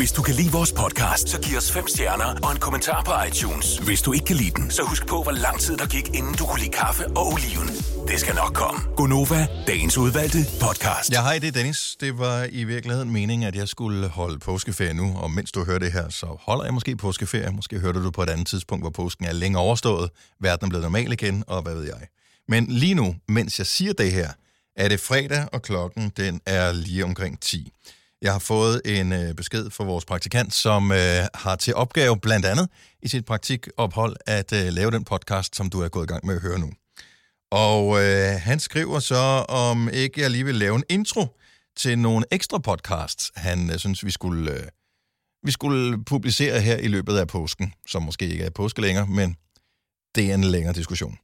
Hvis du kan lide vores podcast, så giv os fem stjerner og en kommentar på iTunes. Hvis du ikke kan lide den, så husk på, hvor lang tid der gik, inden du kunne lide kaffe og oliven. Det skal nok komme. Gonova, dagens udvalgte podcast. Ja, hej, det er Dennis. Det var i virkeligheden meningen, at jeg skulle holde påskeferie nu, og mens du hører det her, så holder jeg måske påskeferie. Måske hørte du på et andet tidspunkt, hvor påsken er længe overstået, verden er blevet normal igen, og hvad ved jeg. Men lige nu, mens jeg siger det her, er det fredag, og klokken den er lige omkring 10. Jeg har fået en øh, besked fra vores praktikant, som øh, har til opgave blandt andet i sit praktikophold at øh, lave den podcast, som du er gået i gang med at høre nu. Og øh, han skriver så, om ikke jeg lige vil lave en intro til nogle ekstra podcasts, han øh, synes, vi skulle, øh, vi skulle publicere her i løbet af påsken, som måske ikke er påske længere, men det er en længere diskussion.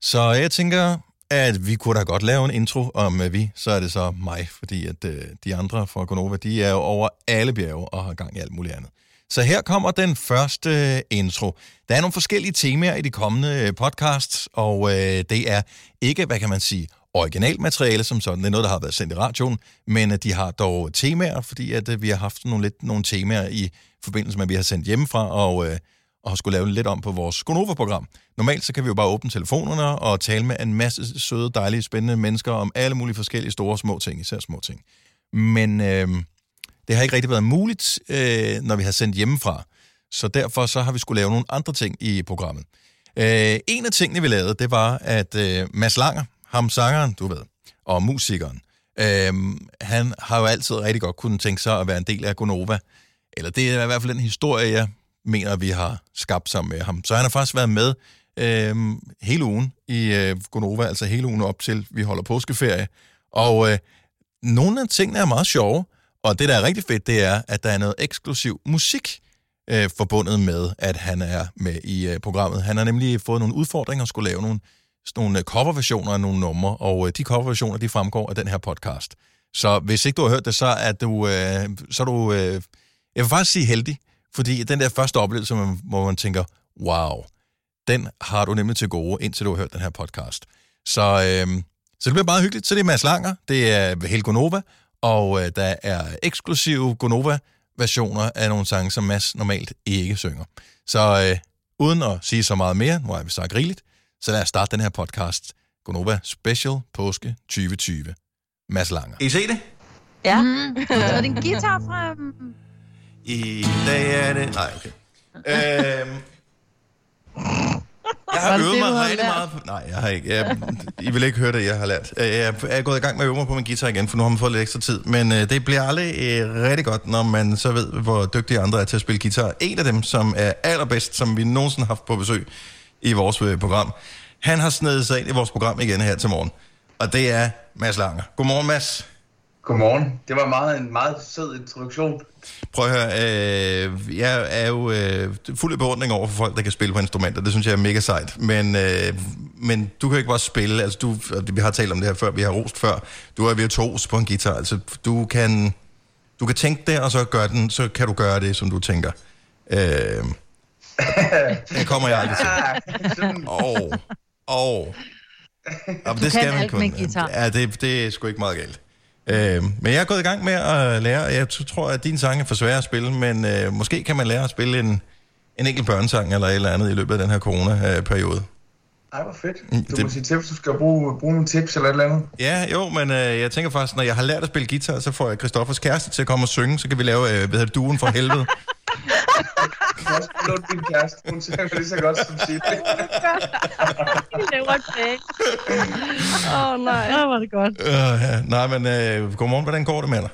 Så jeg tænker, at vi kunne da godt lave en intro om uh, vi, så er det så mig, fordi at uh, de andre fra Gonova, de er jo over alle bjerge og har gang i alt muligt andet. Så her kommer den første øh, intro. Der er nogle forskellige temaer i de kommende podcasts, og øh, det er ikke, hvad kan man sige, originalt materiale som sådan. Det er noget, der har været sendt i radioen, men uh, de har dog temaer, fordi at vi har haft nogle, lidt, nogle temaer i forbindelse med, at vi har sendt hjemmefra, og øh, og har skulle lave lidt om på vores Gonova-program. Normalt så kan vi jo bare åbne telefonerne og tale med en masse søde, dejlige, spændende mennesker om alle mulige forskellige store og små ting, især små ting. Men øh, det har ikke rigtig været muligt, øh, når vi har sendt hjemmefra. Så derfor så har vi skulle lave nogle andre ting i programmet. Øh, en af tingene, vi lavede, det var, at øh, Mads Langer, ham sangeren, du ved, og musikeren, øh, han har jo altid rigtig godt kunne tænke sig at være en del af Gonova. Eller det er i hvert fald den historie, jeg mener, vi har skabt sammen med ham. Så han har faktisk været med øh, hele ugen i øh, Gonova, altså hele ugen op til, vi holder påskeferie. Og øh, nogle af tingene er meget sjove, og det, der er rigtig fedt, det er, at der er noget eksklusiv musik øh, forbundet med, at han er med i øh, programmet. Han har nemlig fået nogle udfordringer og skulle lave nogle, nogle øh, coverversioner af nogle numre, og øh, de coverversioner, de fremgår af den her podcast. Så hvis ikke du har hørt det, så er du, øh, så er du øh, jeg vil faktisk sige heldig, fordi den der første oplevelse, hvor man tænker, wow, den har du nemlig til gode, indtil du har hørt den her podcast. Så, øh, så det bliver meget hyggeligt. Så det er Mads Langer, det er Helgo Nova, og øh, der er eksklusive Gonova-versioner af nogle sange, som Mads normalt ikke synger. Så øh, uden at sige så meget mere, nu har vi sagt rigeligt, så lad os starte den her podcast. Gonova Special Påske 2020. Mads Langer. I se det? Ja. Mm. Så er det en guitar frem. I dag er det... Nej, okay. Øhm, jeg har øvet mig rigtig meget på... Nej, jeg har ikke. Jeg, I vil ikke høre det, jeg har lært. Øh, Jeg er gået i gang med at øve mig på min guitar igen, for nu har man fået lidt ekstra tid. Men øh, det bliver aldrig øh, rigtig godt, når man så ved, hvor dygtige andre er til at spille guitar. En af dem, som er allerbedst, som vi nogensinde har haft på besøg i vores øh, program, han har snedet sig ind i vores program igen her til morgen. Og det er Mads Langer. Godmorgen, Mads. Godmorgen. Det var meget, en meget sød introduktion. Prøv at høre, øh, jeg er jo øh, fuld af beundring over for folk, der kan spille på instrumenter. Det synes jeg er mega sejt. Men, øh, men du kan ikke bare spille. Altså, du, og vi har talt om det her før, vi har rost før. Du er virtuos på en guitar. Altså, du kan, du kan tænke det, og så, gør den, så kan du gøre det, som du tænker. Øh, det kommer jeg aldrig til. Men Du kan alt med en guitar. Ja, det, det er sgu ikke meget galt. Øh, men jeg er gået i gang med at lære, og jeg tror, at din sang er for svær at spille, men øh, måske kan man lære at spille en, en enkelt børnesang eller et eller andet i løbet af den her corona-periode. ej, hvor fedt. Mm, Du det- må sige til, hvis du skal bruge, bruge nogle tips eller et eller andet. Ja, jo, men øh, jeg tænker faktisk, når jeg har lært at spille guitar, så får jeg Christoffers kæreste til at komme og synge, så kan vi lave, øh, hvad hedder duen for helvede. Låne din kæreste. Hun synger lige så godt som sige det. Det var det. Åh oh, nej. Åh, var det godt. øh, ja. Nej, men øh, godmorgen, hvordan går det med dig?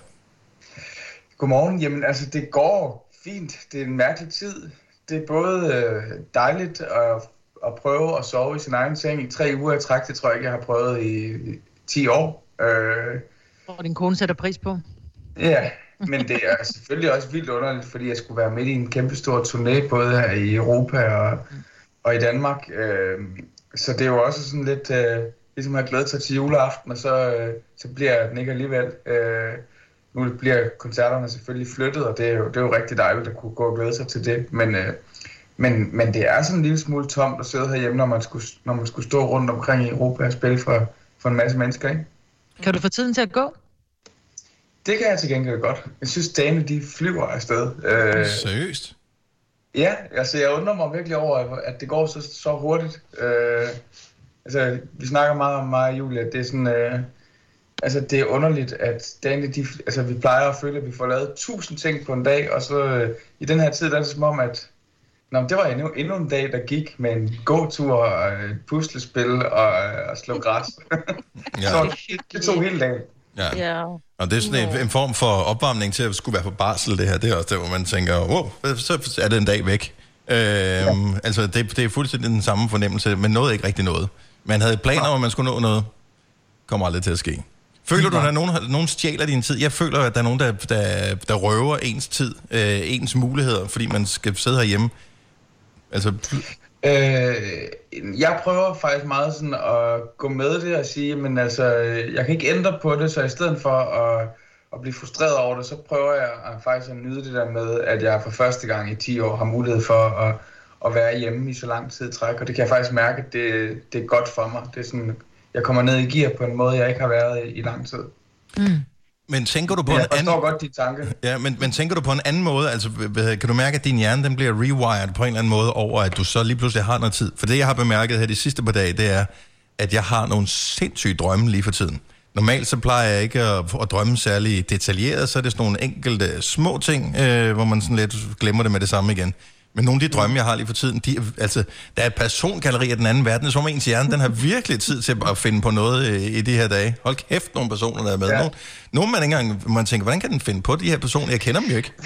Godmorgen. Jamen, altså, det går fint. Det er en mærkelig tid. Det er både øh, dejligt at, at prøve at sove i sin egen seng i tre uger i træk. Det tror jeg ikke, jeg har prøvet i 10 år. Øh, Og din kone sætter pris på. Ja, men det er selvfølgelig også vildt underligt, fordi jeg skulle være midt i en kæmpe stor turné, både her i Europa og, og i Danmark. Øh, så det er jo også sådan lidt, øh, ligesom jeg have glædet sig til juleaften, og så, øh, så bliver den ikke alligevel. Øh, nu bliver koncerterne selvfølgelig flyttet, og det er jo, det er jo rigtig dejligt at kunne gå og glæde sig til det. Men, øh, men, men det er sådan en lille smule tomt at sidde herhjemme, når man skulle, når man skulle stå rundt omkring i Europa og spille for, for en masse mennesker, ikke? Kan du få tiden til at gå? Det kan jeg til gengæld godt. Jeg synes, dagene de flyver afsted. Øh, Seriøst? ja, altså jeg undrer mig virkelig over, at det går så, så hurtigt. Øh, altså, vi snakker meget om mig og Julie, at det er sådan... Øh, altså, det er underligt, at dagene, de, altså, vi plejer at føle, at vi får lavet tusind ting på en dag, og så øh, i den her tid, der er det som om, at Nå, det var endnu, endnu en dag, der gik med en gåtur og et puslespil og, øh, og slå græs. Ja. så det tog hele dagen. ja. Ja. Og det er sådan en, en form for opvarmning til at skulle være på barsel, det her. Det er også der, hvor man tænker, wow, så er det en dag væk. Øhm, ja. Altså, det, det er fuldstændig den samme fornemmelse, men nåede ikke rigtig noget. Man havde planer om, at man skulle nå noget. Kommer aldrig til at ske. Føler du, at der er nogen, nogen stjæler din tid? Jeg føler, at der er nogen, der, der, der røver ens tid, øh, ens muligheder, fordi man skal sidde herhjemme. Altså, Øh, jeg prøver faktisk meget sådan at gå med det og sige, men altså, jeg kan ikke ændre på det, så i stedet for at, at blive frustreret over det, så prøver jeg at faktisk at nyde det der med, at jeg for første gang i 10 år har mulighed for at, at være hjemme i så lang tid i træk, og det kan jeg faktisk mærke, at det, det er godt for mig. Det er sådan, jeg kommer ned i gear på en måde, jeg ikke har været i, i lang tid. Mm men tænker du på Men en anden... godt de tanker. Ja, men, men tænker du på en anden måde? Altså, kan du mærke, at din hjerne den bliver rewired på en eller anden måde over, at du så lige pludselig har noget tid? For det, jeg har bemærket her de sidste par dage, det er, at jeg har nogle sindssyge drømme lige for tiden. Normalt så plejer jeg ikke at, at drømme særlig detaljeret, så er det sådan nogle enkelte små ting, øh, hvor man sådan lidt glemmer det med det samme igen. Men nogle af de drømme, jeg har lige for tiden, de, altså, der er et persongalleri af den anden verden, er som om ens hjerne, den har virkelig tid til at finde på noget øh, i de her dage. Hold kæft, nogle personer, der er med. Ja. Nogle, nogle man ikke engang, man tænker, hvordan kan den finde på de her personer? Jeg kender dem jo ikke.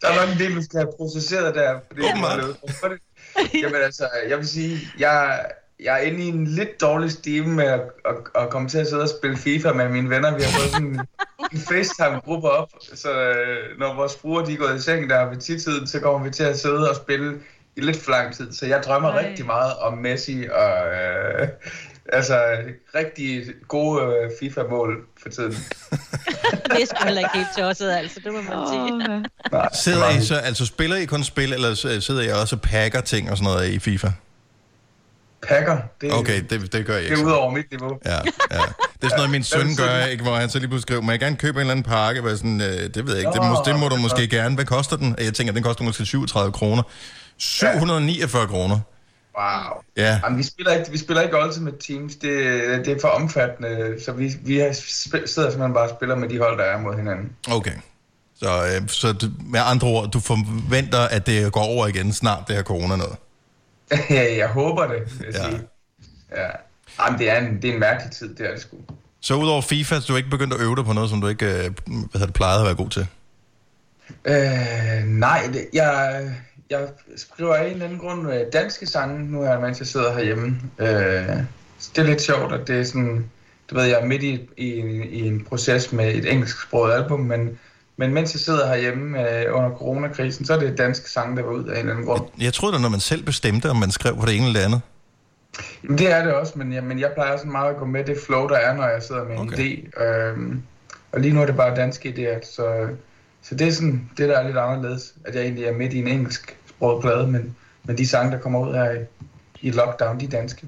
Der er nok en del, du skal have processeret der. Fordi Åbenbart. Jamen altså, jeg vil sige, jeg, jeg er inde i en lidt dårlig stime med at, at, at komme til at sidde og spille FIFA med mine venner. Vi har fået sådan en, FaceTime-gruppe op, så øh, når vores fruer de er gået i seng der ved tidtiden, så kommer vi til at sidde og spille i lidt for lang tid. Så jeg drømmer Ej. rigtig meget om Messi og øh, altså rigtig gode øh, FIFA-mål for tiden. Det er sgu heller ikke helt tosset, altså. Det må man sige. Åh, Nej, Sidder I så, altså spiller I kun spil, eller sidder I også og pakker ting og sådan noget i FIFA? Pakker, det, Okay, det, det gør jeg det ikke. er ud over mit niveau. Ja, ja. Det er sådan noget, min søn Hvad gør, det? ikke, hvor han så lige pludselig skriver, må jeg gerne købe en eller anden pakke? Hvor jeg sådan, øh, det ved jeg ikke, det, må, det må du det måske gerne. Hvad koster den? Jeg tænker, den koster måske 37 kroner. 749 kroner. Wow. Ja, Jamen, vi spiller ikke, vi spiller ikke Ultimate Teams. Det, det er for omfattende, så vi, vi har sp- sidder simpelthen bare og spiller med de hold, der er mod hinanden. okay. Så, øh, så med andre ord, du forventer, at det går over igen snart, det her corona noget. Ja, jeg håber det, vil jeg Ja. sige. Ja. Jamen, det er, en, det er en mærkelig tid, det er det sgu. Så udover FIFA, så du ikke begyndt at øve dig på noget, som du ikke øh, hvad hedder det, plejede at være god til? Øh, nej, det, jeg, jeg skriver af en eller anden grund øh, danske sange nu her, mens jeg sidder herhjemme. Øh, det er lidt sjovt, at det er sådan, du ved, jeg er midt i, i, i en proces med et engelsksproget album, men, men mens jeg sidder herhjemme øh, under coronakrisen, så er det danske sange, der var ud af en eller anden grund. Jeg troede da, når man selv bestemte, om man skrev på det ene eller det andet. Jamen, det er det også, men jeg, men jeg plejer sådan meget at gå med det flow, der er, når jeg sidder med en Okay. idé. Øhm, og lige nu er det bare danske idéer, så, så det er sådan det, der er lidt anderledes, at jeg egentlig er midt i en engelsk sproget plade, men, men de sange, der kommer ud her i, i lockdown, de er danske.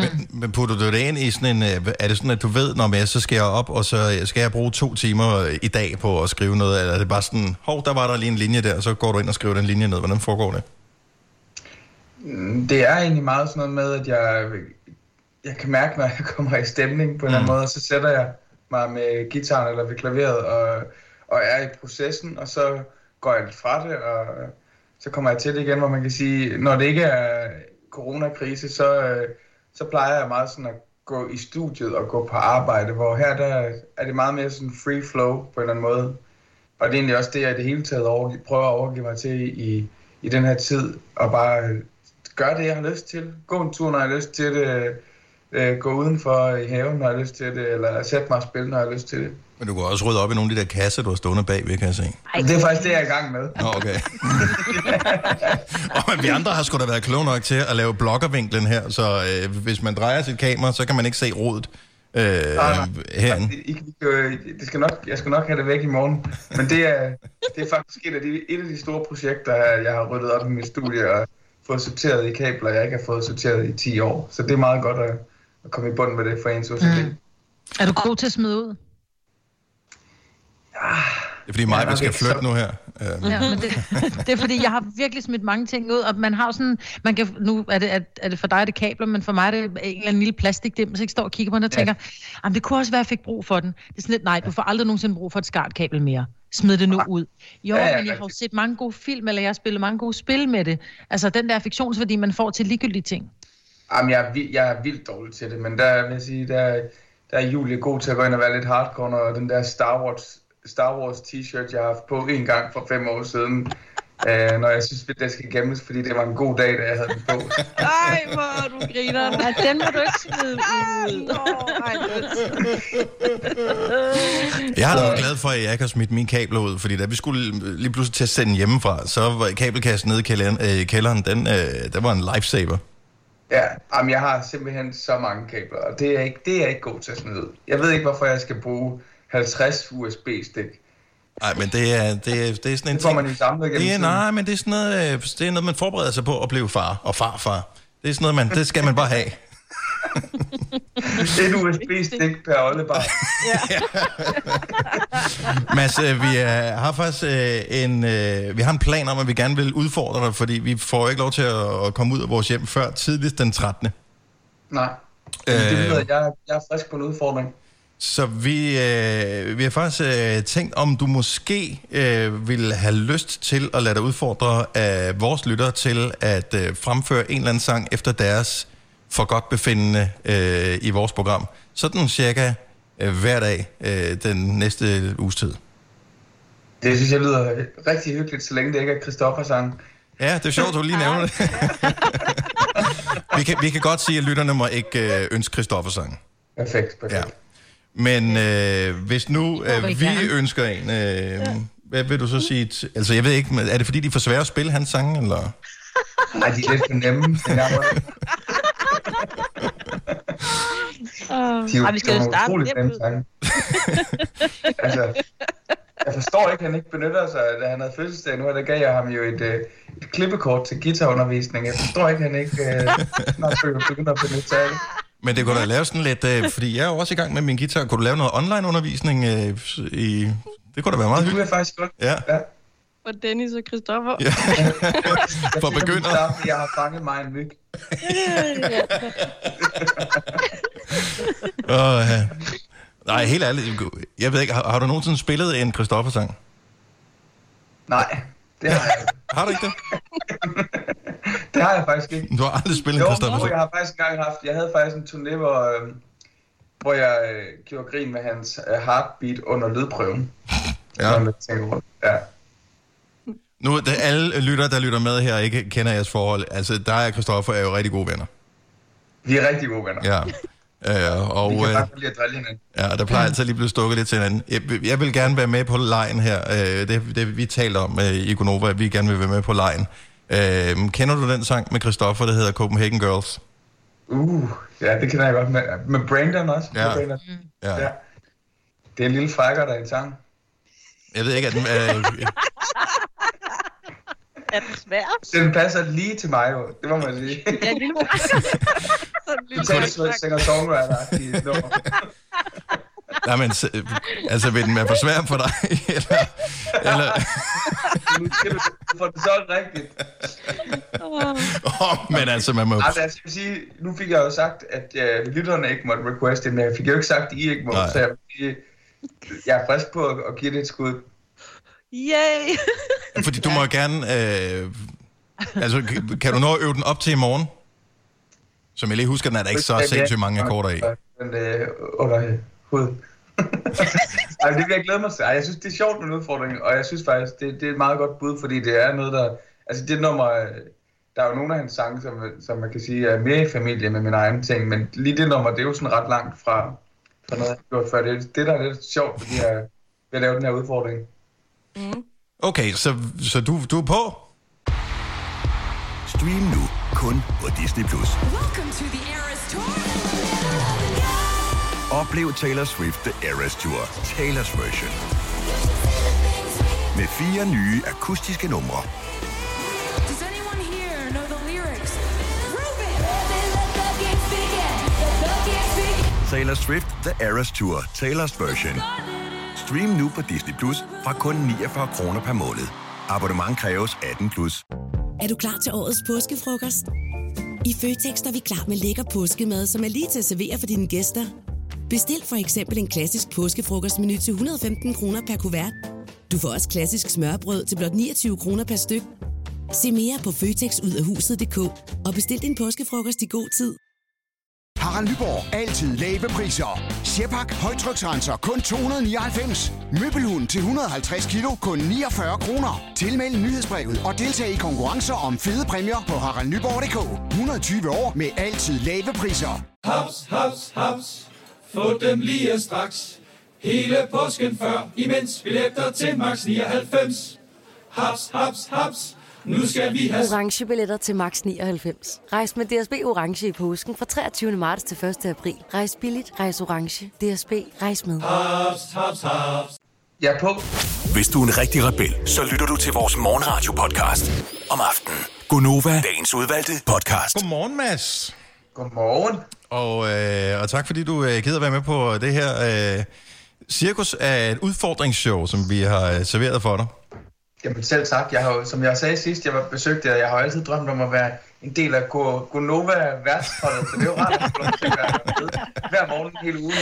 Men, men putter du det ind i sådan en... øh, Er det sådan, at du ved, når jeg så skal jeg op, og så skal jeg bruge to timer øh, i dag på at skrive noget? Eller er det bare sådan, hov, der var der lige en linje der, og så går du ind og skriver den linje ned. Hvordan foregår det? Mm, Det er egentlig meget sådan noget med, at jeg, jeg kan mærke, når jeg kommer i stemning på en eller anden Mm. måde, og så sætter jeg mig med gitaren eller ved klaveret og, og er i processen, og så går jeg lidt fra det, og så kommer jeg til det igen, hvor man kan sige, når det ikke er coronakrise, så, øh, så plejer jeg meget sådan at gå i studiet og gå på arbejde, hvor her der er det meget mere sådan free flow på en eller anden måde. Og det er egentlig også det, jeg i det hele taget over, prøver at overgive mig til i, i den her tid, og bare øh, gøre det, jeg har lyst til. Gå en tur, når jeg har lyst til det. Øh, øh, gå udenfor i haven, når jeg har lyst til det. Eller sætte mig og spille, når jeg har lyst til det. Men du kan også rydde op i nogle af de der kasser, du har stående bagved, kan jeg se. Ej, Det er faktisk det, jeg er i gang med. Nå, okay. og men vi andre har sgu da været kloge nok til at lave blokkervinklen her, så øh, hvis man drejer sit kamera, så kan man ikke se rodet øh, nej. herinde. I, I, øh, det skal nok, jeg skal nok have det væk i morgen. Men det er, det er faktisk et af, de, et af de store projekter, jeg har ryddet op i mit studie og fået sorteret i kabler, jeg ikke har fået sorteret i 10 år. Så det er meget godt at, at komme i bund med det for ens OCD. Mm. Er du god til at smide ud? Det er fordi mig, vi skal flytte så- nu her. Uh, Ja, men det, det er fordi, jeg har virkelig smidt mange ting ud, og man har sådan, man kan, nu er det, er, er det for dig, er det kabler, men for mig er det en eller anden lille plastikdim, så jeg står og kigger på den og tænker, jamen det kunne også være, at jeg fik brug for den. Det er sådan lidt, nej, du får aldrig nogensinde brug for et skartkabel mere. Smid det nu ud. Jo, Ja, ja, men jeg har jo set mange gode film, eller jeg har spillet mange gode spil med det. Altså den der fiktionsværdi, man får til ligegyldige ting. Jamen, jeg er, vild, jeg er vildt dårlig til det, men der vil jeg sige, der, der er Julie god til at gå ind og være lidt hardcore, og den der Star Wars, Star Wars t-shirt, jeg har haft på en gang for fem år siden, øh, når jeg synes, at det skal gemmes, fordi det var en god dag, da jeg havde den på. Ej, hvor er du griner. Nej, den må du ikke smide ud. jeg har været glad for, at jeg ikke har smidt mine kabler ud, fordi da vi skulle lige pludselig til at sende hjemmefra, så var kabelkassen nede i kælderen, øh, kælderen den, øh, der var en lifesaver. Ja, jamen, jeg har simpelthen så mange kabler, og det er, ikke, det er jeg ikke god til at smide ud. Jeg ved ikke, hvorfor jeg skal bruge 50 USB-stik. Nej, men det er, det, er, det er sådan en Det får man ting... jo samlet Det er, nej, men det er sådan noget, øh, det er noget, man forbereder sig på at blive far og farfar. Det er sådan noget, man, det skal man bare have. Et USB-stik per oldebar. Mads, øh, vi er, har faktisk øh, en, øh, vi har en plan om, at vi gerne vil udfordre dig, fordi vi får ikke lov til at, komme ud af vores hjem før tidligst den 13. Nej. Men det Øh. lyder, at jeg, jeg er frisk på en udfordring. Så vi, øh, vi har faktisk øh, tænkt, om du måske øh, vil have lyst til at lade dig udfordre af vores lyttere til at øh, fremføre en eller anden sang efter deres for godt befindende øh, i vores program. Sådan cirka øh, hver dag øh, den næste uges tid. Det synes jeg lyder rigtig hyggeligt, så længe det ikke er Christoffer-sang. Ja, det er sjovt, at du lige nævner det. vi, kan, vi kan godt sige, at lytterne må ikke øh, ønske Christoffer sang. Perfekt, perfekt. Ja. Men øh, hvis nu øh, vi ønsker en, øh, hvad vil du så sige? T- altså, jeg ved ikke, men er det fordi, de er for svære at spille hans sange, eller? Ej, de er lidt for nemme. Må, de er jo, vi skal jo starte nemme altså, jeg forstår ikke, at han ikke benytter sig, da han havde fødselsdag nu, og der gav jeg ham jo et, øh, et klippekort til guitarundervisning. Jeg forstår ikke, at han ikke øh, snart begynder at benytte sig af det. Men det kunne da lave sådan lidt, øh, fordi jeg er jo også i gang med min guitar. Kunne du lave noget online-undervisning øh, i... Det kunne da være meget Det kunne hyggeligt. jeg faktisk godt. Ja, Ja. For Dennis og Christoffer. ja. For starte, Jeg har fanget mig en myg. Og, øh, nej, helt ærligt. Jeg ved ikke, har, har du nogensinde spillet en Christoffer-sang? Nej, det har jeg ikke. Har du ikke det? Det har jeg faktisk ikke. Du har aldrig spillet Jo, Christoffer-sang? jeg har faktisk engang haft, jeg havde faktisk en turné, hvor, øh, hvor jeg øh, gjorde grin med hans øh, heartbeat under lydprøven. Ja. Tænker. Ja. Nu, det, alle lytter, der lytter med her, ikke kender jeres forhold. Altså, dig og Christoffer er jo rigtig gode venner. Vi er rigtig gode venner. Ja. Øh, og Vi kan øh, lide at drille hinanden. ja, der plejer altid lige at blive stukket lidt til hinanden. Jeg, jeg vil gerne være med på lejen her. Øh, det, det vi talte om øh, i Gonova, at vi gerne vil være med på lejen. Øh, kender du den sang med Christoffer, der hedder Copenhagen Girls? Uh, ja, det kender jeg godt. Med, med Brandon også. Ja. Med Brandon. Ja. ja. Det er en lille frækker, der er en sang. Jeg ved ikke, at den... Øh, Er den svær? Den passer lige til mig, jo. Det må man sige. Ja, lille Sådan en lille nummer. nej, men, s- altså, vil den være for svær for dig? eller, eller, Nu skal du får det så rigtigt. oh, men altså, man må... Altså, jeg skal sige, nu fik jeg jo sagt, at uh, lytterne ikke måtte requeste, men jeg fik jo ikke sagt, at I ikke må. Nej. Så jeg, sige, jeg er frisk på at, at give det et skud. Yay! Fordi du må jo gerne... Øh, altså, kan- kan du nå at øve den op til i morgen? Som jeg lige husker, den er der ikke så sindssygt mange akkorder i. Men øh, under øh, hovedet. Ej, det vil jeg glæde mig til. Ej, jeg synes, det er sjovt med en udfordring, og jeg synes faktisk, det, det er et meget godt bud, fordi det er noget, der... Altså, det nummer... Der er jo nogle af hans sange, som, som man kan sige er mere i familie med mine egne ting, men lige det nummer, det er jo sådan ret langt fra, fra noget, jeg har gjort før. Det det, der er lidt sjovt, fordi jeg vil lave den her udfordring. Okay, så, så du, du er på? Stream nu kun på Disney+. Plus. Welcome to the Eras Tour. Oplev Taylor Swift The Eras Tour, Taylor's version. Med fire nye akustiske numre. Taylor Swift The Eras Tour, Taylor's version. Stream nu på Disney Plus fra kun 49 kroner per måned. Abonnement kræves 18 plus. Er du klar til årets påskefrokost? I Føtex er vi klar med lækker påskemad, som er lige til at servere for dine gæster. Bestil for eksempel en klassisk påskefrokostmenu til 115 kroner per kuvert. Du får også klassisk smørbrød til blot 29 kroner per styk. Se mere på føtexudafhuset.dk og bestil din påskefrokost i god tid. Harald Nyborg. Altid lave priser. Sjehpak. Højtryksrenser. Kun 299. Møbelhund til 150 kilo. Kun 49 kroner. Tilmeld nyhedsbrevet og deltag i konkurrencer om fede præmier på haraldnyborg.dk. 120 år med altid lave priser. Haps, haps, haps. Få dem lige straks. Hele påsken før, imens billetter til max 99. Haps, haps, haps. Nu skal vi have... Orange billetter til max 99. Rejs med DSB Orange i påsken fra 23. marts til 1. april. Rejs billigt, rejs orange. DSB, rejs med. Haps, haps, haps. Jeg er på. Hvis du er en rigtig rebel, så lytter du til vores morgenradio-podcast om aftenen. Gunova, dagens udvalgte podcast. Godmorgen, Mads. Godmorgen. Og, øh, og tak fordi du øh, gider være med på det her øh, cirkus af et udfordringsshow, som vi har øh, serveret for dig. Jamen selv tak. Jeg har som jeg sagde sidst, jeg var besøgt jer, jeg har altid drømt om at være en del af Go- Gonova værtsholdet, så det er jo rart at være med hver morgen hele ugen.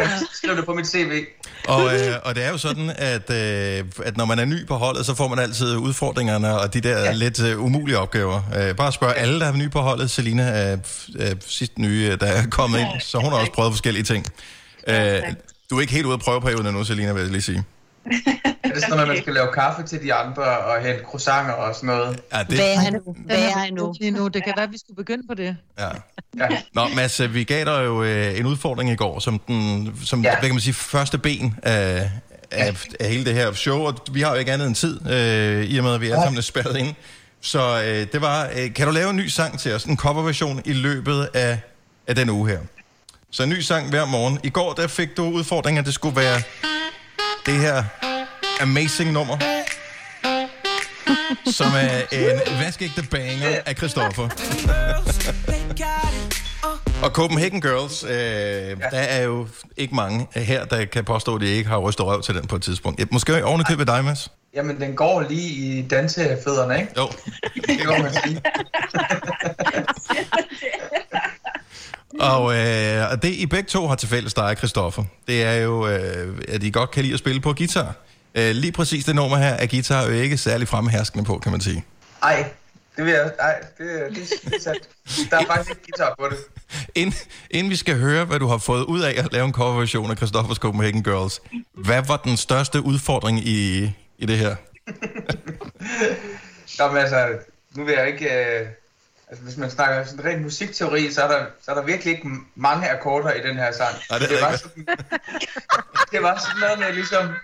Jeg skriver det på mit CV. Og, øh, og det er jo sådan, at, øh, at når man er ny på holdet, så får man altid udfordringerne og de der ja. lidt øh, umulige opgaver. Øh, bare spørg alle, der er nye på holdet. Selina er, er sidst nye, der er kommet ind, så hun har også prøvet forskellige ting. Øh, du er ikke helt ude af prøveperioden endnu, Selina, vil jeg lige sige. Er det sådan noget, man skal lave kaffe til de andre og hente croissanter og sådan noget? Ja, det, Hvad er nu? Hvad er nu? Lige nu? Det kan være, at vi skulle begynde på det. ja. Ja. Nå, Mads, øh, vi gav dig jo øh, en udfordring i går, som, den, som ja. Ja. hvad kan man sige, første ben af, af, af hele det her show, og vi har jo ikke andet end tid, øh, i og med, at vi alle sammen er spærret ind. Så øh, det var, øh, kan du lave en ny sang til os, en coverversion i løbet af, af den uge her? Så en ny sang hver morgen. I går, der fik du udfordringen, at det skulle være det her amazing nummer, som er en vaskeægte banger af Christoffer. Og Copenhagen Girls, øh, ja. der er jo ikke mange her, der kan påstå, at de ikke har rystet røv til den på et tidspunkt. Ja, Måske ovenikøbet dig, Mads? Jamen, den går lige i dansefødderne, ikke? Jo. Det må man sige. Og, øh, og det, I begge to har til fælles, dig Christoffer, det er jo, øh, at I godt kan lide at spille på guitar. Øh, lige præcis det nummer her er guitar jo ikke særlig fremherskende på, kan man sige. Ej, det vil jeg... Ej, det, det, det er sandt. Der er faktisk ikke guitar på det. Ind, inden vi skal høre, hvad du har fået ud af at lave en coverversion af Christoffers Copenhagen Girls, hvad var den største udfordring i, i det her? Nå, men altså, nu vil jeg ikke... Øh, altså, hvis man snakker sådan ren musikteori, så er, der, så er der virkelig ikke mange akkorder i den her sang. Nej, det er det, var sådan, det var sådan noget med ligesom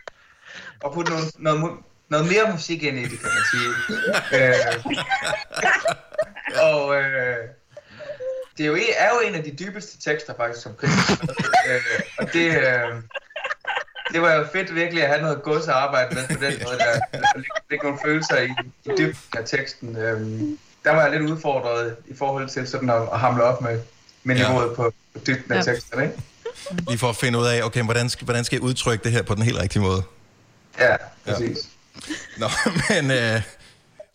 at putte noget, noget, noget mere musik ind i det, kan man sige. øh, og øh, det er jo, er jo en af de dybeste tekster faktisk, som Chris har skrevet. øh, Og det, øh, det var jo fedt virkelig at have noget gods at arbejde med på den måde, der, der ligge, ligge nogle følelser i, i dybden af teksten. Øhm, der var jeg lidt udfordret i forhold til sådan at, at hamle op med, med Ja. niveauet på, på dybden af Ja. teksten, ikke? Lige for at finde ud af, okay, hvordan skal, hvordan skal jeg udtrykke det her på den helt rigtige måde? Ja, præcis. Nå, men øh,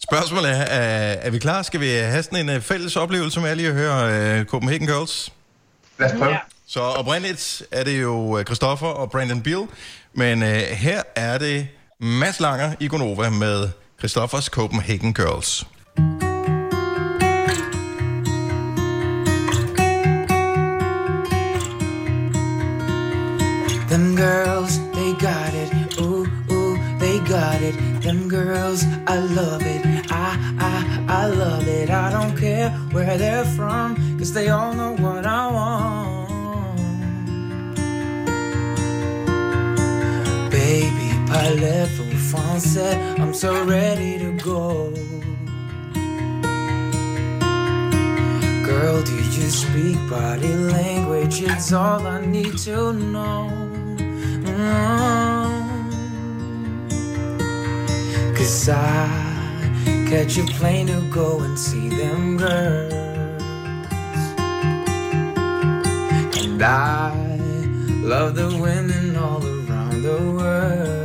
spørgsmålet er, er, er vi klar? Skal vi have sådan en øh, fælles oplevelse med lige at høre øh, Copenhagen Girls? Lad os prøve. Ja. Så oprindeligt er det jo øh, Christoffer og Brandon Beal, men øh, her er det Mads Langer i Gonova med Christoffers Copenhagen Girls. Them girls, they got it. Ooh, ooh, they got it. Them girls, I love it. I, I, I love it. I don't care where they're from, cause they all know what I want. Baby, parlez-vous français? I'm so ready to go. Girl, do you speak body language? It's all I need to know. Cause I catch a plane to go and see them girls. And And I love the women all around the world.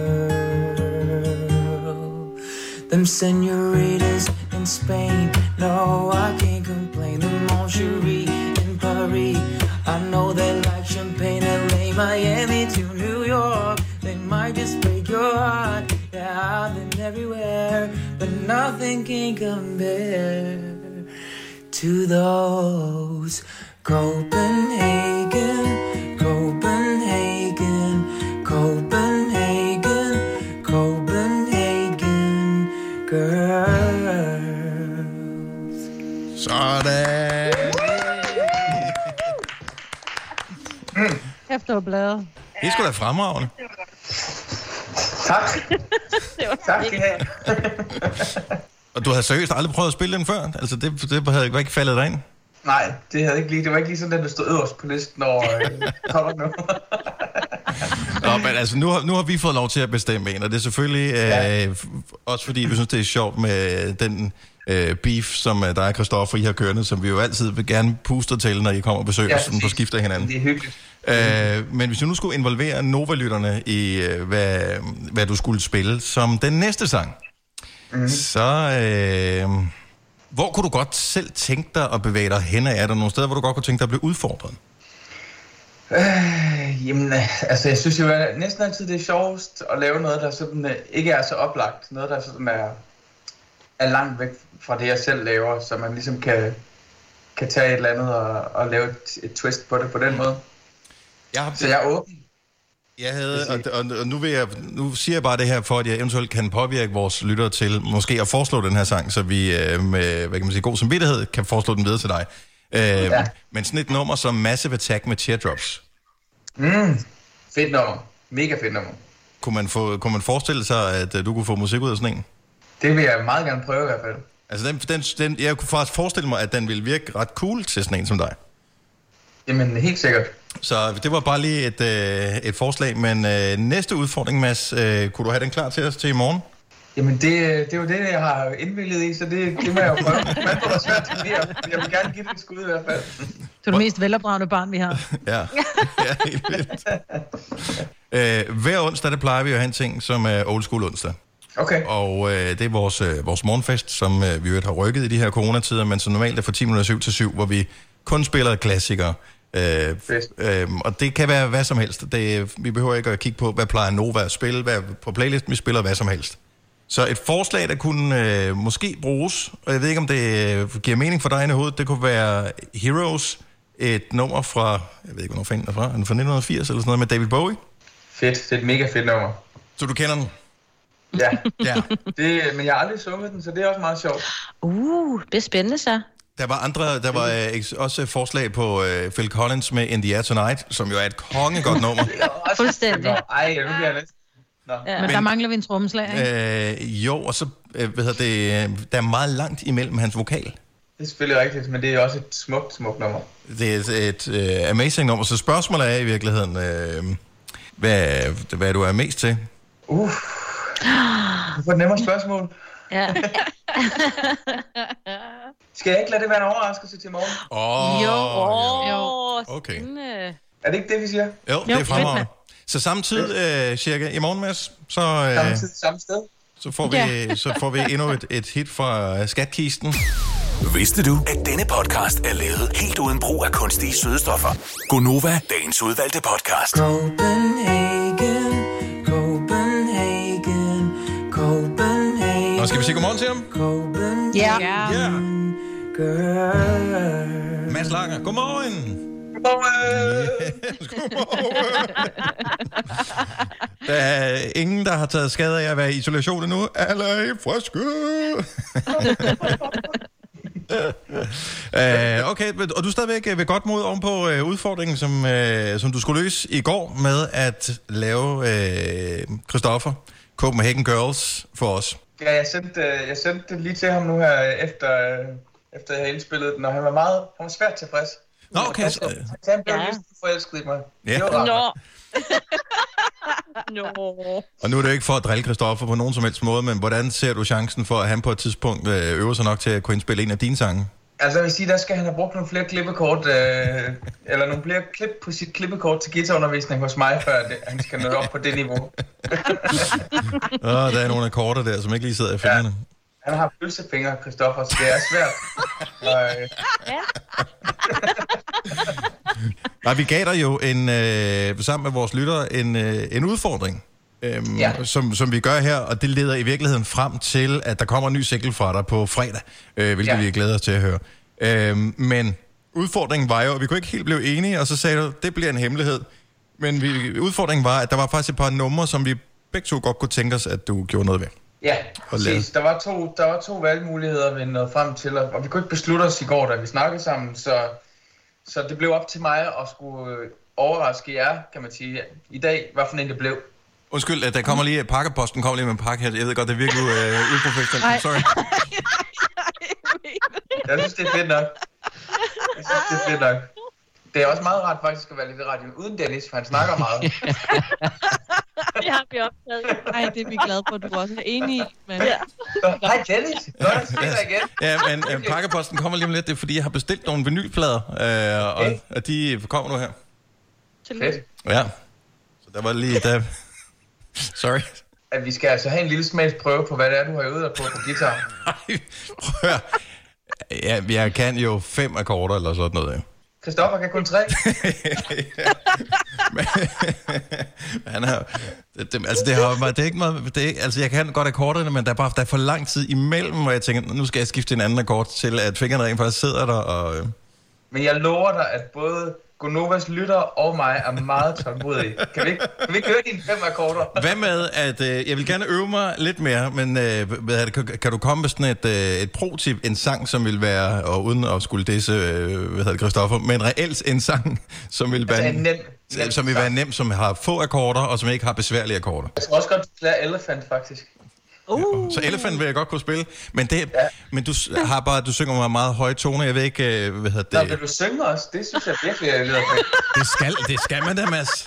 Them senoritas in Spain, no, I can't complain. The Moncherie in Paris, I know they like champagne. Miami to New York, they might just break your heart. Yeah, I've been everywhere, but nothing can compare to those Copenhagen, Copenhagen, Copenhagen, Copenhagen girls. Sådan. Efter bladet. Det er sgu da fremragende. Tak. Det var Tak, have. Og du havde seriøst aldrig prøvet at spille den før? Altså, det, det havde ikke faldet dig ind? Nej, det havde ikke lige, det var ikke lige sådan, den der stod øverst på listen over øh, kommer nu. Nå, men altså, nu har, nu har vi fået lov til at bestemme en, og det er selvfølgelig øh, f- også fordi, vi synes, det er sjovt med den øh, beef, som øh, dig og Christoffer, I har kørende, som vi jo altid vil gerne puste til, når I kommer og besøger Ja, os på præcis. skift af hinanden. Det er hyggeligt. Øh, men hvis du nu skulle involvere Nova-lytterne i, øh, hvad, hvad du skulle spille som den næste sang, mm. så øh, hvor kunne du godt selv tænke dig at bevæge dig hen? Er der nogle steder, hvor du godt kunne tænke dig at blive udfordret? Øh, jamen, altså jeg synes jo at næsten altid, det er sjovest at lave noget, der sådan, øh, ikke er så oplagt. Noget, der sådan er, er langt væk fra det, jeg selv laver, så man ligesom kan, kan tage et eller andet og, og lave et, et twist på det på den måde. Jeg har, Så jeg er åben. Jeg havde, og, og, og nu, vil jeg, nu siger jeg bare det her, for at jeg eventuelt kan påvirke vores lyttere til måske at foreslå den her sang, så vi øh, med hvad kan man sige, god samvittighed kan foreslå den videre til dig. Øh, ja. Men sådan et nummer som Massive Attack med Teardrops, Mm, fedt nummer. Mega fedt nummer. kunne man, få, kunne man forestille sig, at øh, du kunne få musik ud af sådan en? Det vil jeg meget gerne prøve i hvert fald. Altså, den, den, den, jeg kunne faktisk forestille mig, at den ville virke ret cool til sådan en som dig. Jamen, helt sikkert. Så det var bare lige et, øh, et forslag, men øh, næste udfordring, Mads, øh, kunne du have den klar til os til i morgen? Jamen, det, det er jo det, jeg har indvillet i, så det, det må jeg jo prøve. Man får svært til det, jeg vil gerne give det et skud i hvert fald. Du er det mest velopdragende barn, vi har. Ja, ja helt vildt. Øh, hver onsdag, der plejer vi jo at have en ting, som er old school onsdag. Okay. Og øh, det er vores, øh, vores morgenfest, som øh, vi jo har rykket i de her coronatider, men som normalt er fra 10 minutter 7 til 7, hvor vi kun spiller klassikere. Øh, øh, og det kan være hvad som helst. Det, vi behøver ikke at kigge på, hvad plejer Nova at spille, hvad på playlisten, vi spiller hvad som helst. Så et forslag, der kunne øh, måske bruges, og jeg ved ikke, om det øh, giver mening for dig i hovedet, det kunne være Heroes, et nummer fra, jeg ved ikke, hvornår fanden den er fra, er fra 1980 eller sådan noget med David Bowie? Fedt, det er et mega fedt nummer. Så du kender den? Ja. ja. Det, men jeg har aldrig sunget den, så det er også meget sjovt. Uh, det er spændende så. Der var andre, der var øh, også et forslag på øh, Phil Collins med In the Air Tonight, som jo er et kongegodt nummer. Fuldstændig. Ej, nu bliver jeg næsten... Nå. Ja. Men der mangler vi en trommeslager, ikke? Øh, jo, og så, øh, hvad hedder det, øh, der er meget langt imellem hans vokal. Det er selvfølgelig rigtigt, men det er også et smukt, smukt nummer. Det er et, et uh, amazing nummer, så spørgsmålet er i virkeligheden, øh, hvad, hvad du er mest til? Uh, du får et nemmere spørgsmål. Ja. Skal jeg ikke lade det være en overraskelse til morgen? Åh, jo. jo. Okay. Er det ikke det, vi siger? Jo, det er fremragende. Så samtidig øh, cirka i morgen, Mads, så, øh, Samme tid, samme sted. så, får vi, Ja. så får vi endnu et, et hit fra øh, skatkisten. Vidste du, at denne podcast er lavet helt uden brug af kunstige sødestoffer? Gonova, dagens udvalgte podcast. Copenhagen, Og skal vi sige godmorgen til ham? Ja. Ja. Girl. Mads Langer, godmorgen. Der er ingen, der har taget skade af at være i isolation endnu. Alle er i friske. uh, okay, og du er stadigvæk øh, ved godt mod oven på uh, udfordringen, som, uh, som du skulle løse i går med at lave Christoffer, Copenhagen Girls, for os. Ja, jeg sendte, øh, jeg sendte det lige til ham nu her, efter, øh, efter jeg havde indspillet den, og han var meget han var svært tilfreds. Nå, okay. Så, så han blev Ja. forelsket i mig. Ja. Det var rart. Nå. Nå. Og nu er det jo ikke for at drille Christoffer på nogen som helst måde, men hvordan ser du chancen for, at han på et tidspunkt øh, øver sig nok til at kunne indspille en af dine sange? Altså, jeg vil sige, der skal han have brugt nogle flere klippekort, øh, eller nogle flere klip på sit klippekort til guitarundervisning hos mig, før det, han skal nå op på det niveau. Åh, der er nogle akkorder der, som ikke lige sidder i fingrene. Han har pølsefingre, Christoffer, så det er svært. Og, øh, Nej, vi gav dig jo en, øh, sammen med vores lyttere en, øh, en udfordring, øhm, Ja. som, som vi gør her, og det leder i virkeligheden frem til, at der kommer en ny single fra dig på fredag, øh, hvilket Ja. vi glæder os til at høre. Øhm, men udfordringen var jo, at vi kunne ikke helt blive enige, og så sagde du, det bliver en hemmelighed. Men vi, udfordringen var, at der var faktisk et par numre, som vi begge to godt kunne tænke os, at du gjorde noget ved. ja, præcis. Der var, to, der var to valgmuligheder, vi nåede frem til, og og vi kunne ikke beslutte os i går, da vi snakkede sammen, så, så det blev op til mig at skulle øh, overraske jer, kan man sige, i dag, hvad for en det blev. Undskyld, at der kommer lige, pakkeposten kommer lige med en pakke her. Jeg ved godt, det er virkelig øh, uprofessionelt. Sorry. Jeg synes, det er fedt nok. Jeg synes, det er fedt nok. Det er også meget rart faktisk at være lidt i radioen uden Dennis, for han snakker meget. Det har vi optaget. Ej, det er vi glade for, at du også er enig i. Men... Ja. Hej Dennis, godt at se dig igen. Ja, men øh, pakkeposten kommer lige om lidt. Det er, fordi jeg har bestilt nogle vinylplader, øh, og, Okay. og de kommer nu her. Fedt. Ja. Så der var lige... Der... Sorry. At vi skal altså have en lille smagsprøve på, hvad det er, du har øvet dig på på guitar. Prøv at høre. Ja, jeg kan jo fem akkorder eller sådan noget. ja. Christoffer kan kun tre. Han er, det, det, altså, det, har, det er ikke meget, det er, altså, jeg kan godt akkorderne, men der er bare der er for lang tid imellem, hvor jeg tænker, nu skal jeg skifte en anden akkord til, at fingrene rent faktisk sidder der, og... Øh, Men jeg lover dig, at både Gonovas lytter og mig er meget tålmodige. Kan vi ikke, kan vi ikke høre dine fem akkorder? Hvad med, at øh, jeg vil gerne øve mig lidt mere, men øh, hvad det, kan, kan du komme med sådan et, øh, et pro-tip, en sang, som vil være, og uden at skulle disse, øh, hvad hedder Christoffer, men reelt en sang, som vil være, Altså en nem, nem som vil være nem, som har få akkorder, og som ikke har besværlige akkorder. Jeg tror også godt, du kan lære Elephant, faktisk. Uh. Så Elephant vil jeg godt kunne spille, men, det, ja. men du har bare, du synger med meget høje toner, jeg ved ikke, øh, hvad hedder Nå, det, vil du synge også? Det synes jeg virkelig er lidt fedt. det skal, det skal man da, Mads.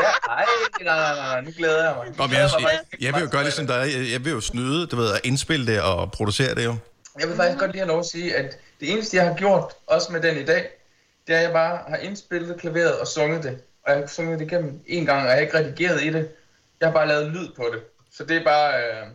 Ja, ej, nej, nej, nej, nej, nu glæder jeg mig. Nå, men jeg, jeg, jeg vil jo gøre ligesom dig, jeg, jeg vil jo snyde, du ved, at indspille det og producere det jo. Jeg vil faktisk godt lige have lov at sige, at det eneste, jeg har gjort, også med den i dag, det er, at jeg bare har indspillet klaveret og sunget det. Og jeg har sunget det igennem en gang, og jeg har ikke redigeret i det. Jeg har bare lavet lyd på det. Så det er bare, øh,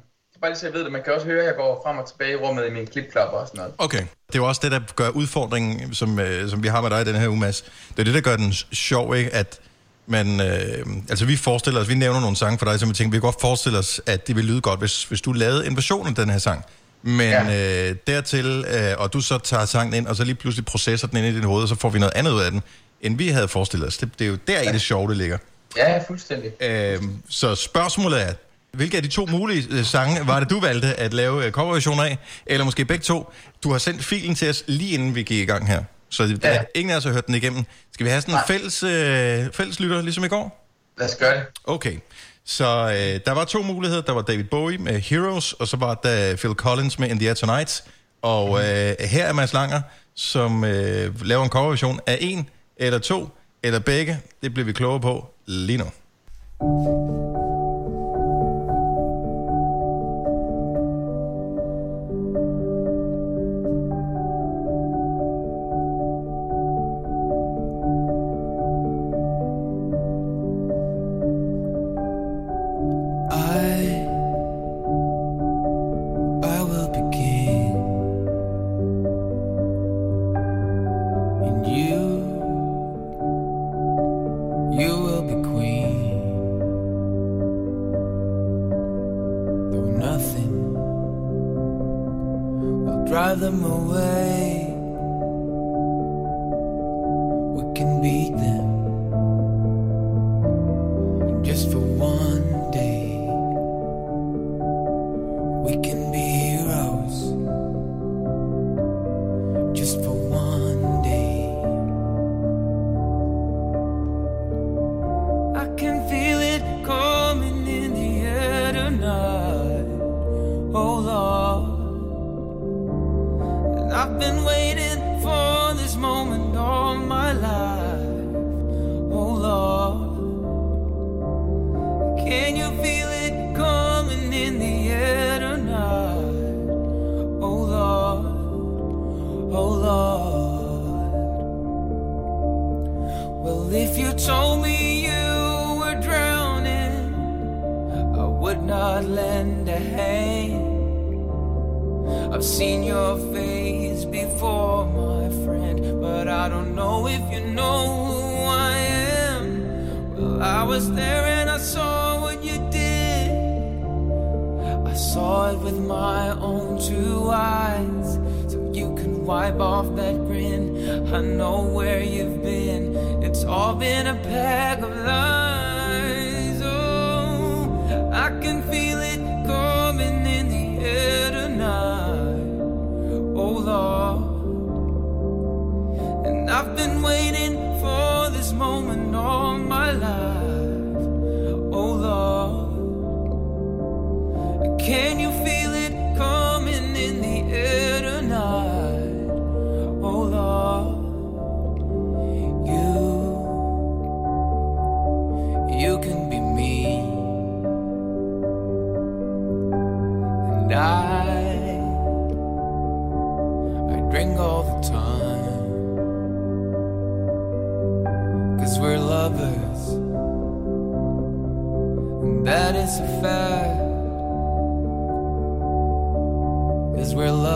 bare lige så jeg ved det. Man kan også høre, at jeg går frem og tilbage i rummet i mine klipklapper og sådan noget. Okay. Det er jo også det, der gør udfordringen, som, øh, som vi har med dig i den her uge, Mads. Det er det, der gør den sjov, ikke? At man, øh, altså vi forestiller os, vi nævner nogle sange for dig, som vi tænker, vi kan godt forestille os, at det vil lyde godt, hvis, hvis du lavede en version af den her sang. Men ja. øh, dertil, øh, og du så tager sangen ind, og så lige pludselig processer den ind i dit hoved, og så får vi noget andet ud af den, end vi havde forestillet os. Det, det er jo der i det sjove, det ligger. Ja, fuldstændig. Øh, så spørgsmålet er, hvilke af de to mulige øh, sange var det, du valgte at lave øh, coverversion af? Eller måske begge to? Du har sendt filen til os lige inden vi gik i gang her. Så der, ja. ingen af os har hørt den igennem. Skal vi have sådan en fælles, øh, fælles lytter, ligesom i går? Lad os gøre det. Okay. Så øh, der var to muligheder. Der var David Bowie med Heroes, og så var der Phil Collins med In the Air Tonight. Og øh, her er Mads Langer, som øh, laver en coverversion af en, eller to, eller begge. Det bliver vi klogere på lige nu.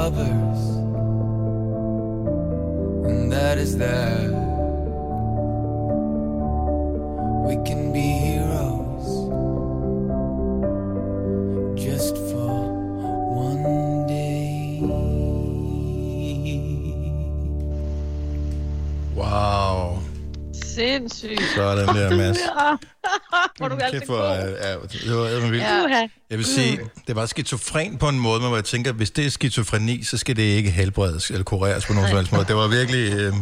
Lovers, and that is that. We can be heroes just for one day. Wow. Sindssygt. Sådan er der, Mads. Hvor er du altså Kæft, hvor, er- ja, det var vildt. Ja. Jeg vil sige, det var skizofren på en måde, men hvor jeg tænker, hvis det er skizofreni, så skal det ikke helbredes eller kureres på nogen som helst måde. Det var virkelig... Øh...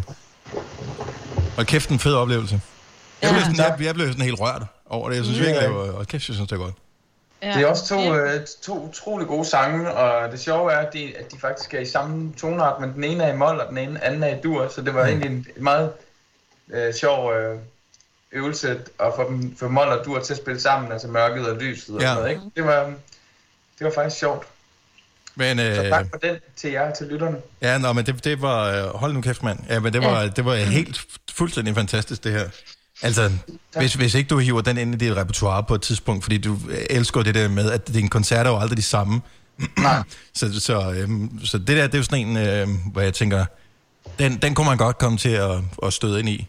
Og kæft, en fed oplevelse. Jeg blev, sådan, jeg, jeg blev sådan helt rørt over det. Jeg synes Ja. virkelig, det var... Og kæft, jeg synes, det var godt. Ja. Det er også to, øh, to utrolig gode sange, og det sjove er, at de, at de faktisk er i samme tonart, men den ene er i mol, og den ene anden er i dur, så det var Mm. egentlig en en meget øh, sjov øh, øvelse at få, dem, få mol og dur til at spille sammen, altså mørket og lyset og Ja. sådan noget, ikke? Det var, det var faktisk sjovt. Men, øh, Så tak for den til jer, til lytterne. Ja, nå, men det, det var... øh, Hold nu kæft, mand. Ja, men det var, Ja. det var helt fuldstændig fantastisk, det her. Altså, hvis, hvis ikke du hiver den ind i dit repertoire på et tidspunkt, fordi du elsker det der med, at dine koncerter er jo aldrig de samme. Nej. så, så, øhm, så det der, det er jo sådan en, øh, hvor jeg tænker, den, den kunne man godt komme til at, at støde ind i.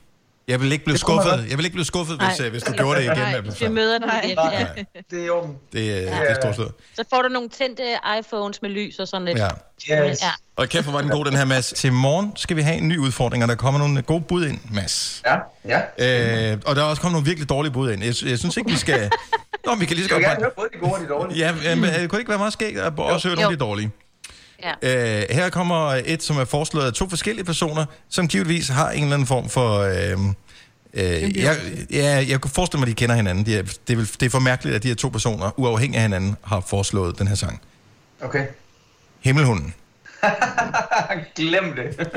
Jeg vil ikke blive skuffet, godt. jeg vil ikke blive skuffet, hvis, Nej. øh, hvis du gjorde det igen. Nej, vi møder den igen. Ja. Det er orden. Det, øh, det er stort set. Så får du nogle tændte iPhones med lys og sådan lidt. Ja. Yes. ja. Og kæft, hvor var den god, den her, Mads. Til morgen skal vi have en ny udfordring, og der kommer nogle gode bud ind, Mads. Ja, ja. Øh, og der er også kommet nogle virkelig dårlige bud ind. Jeg, jeg synes ikke, vi skal... Nå, vi kan lige så Jeg vil godt... gerne høre både de gode og de dårlige. Ja, men, øh, kunne det ikke være meget skægt at også høre nogle af de dårlige? Ja. Øh, her kommer et, som er foreslået af to forskellige personer, som givetvis har en eller anden form for... Øh, øh, jeg, ja, jeg kunne forestille mig, at de kender hinanden. De er, det, er, vel- det er for mærkeligt, at de her to personer, uafhængig af hinanden, har foreslået den her sang. Okay. Himmelhunden. Glem det.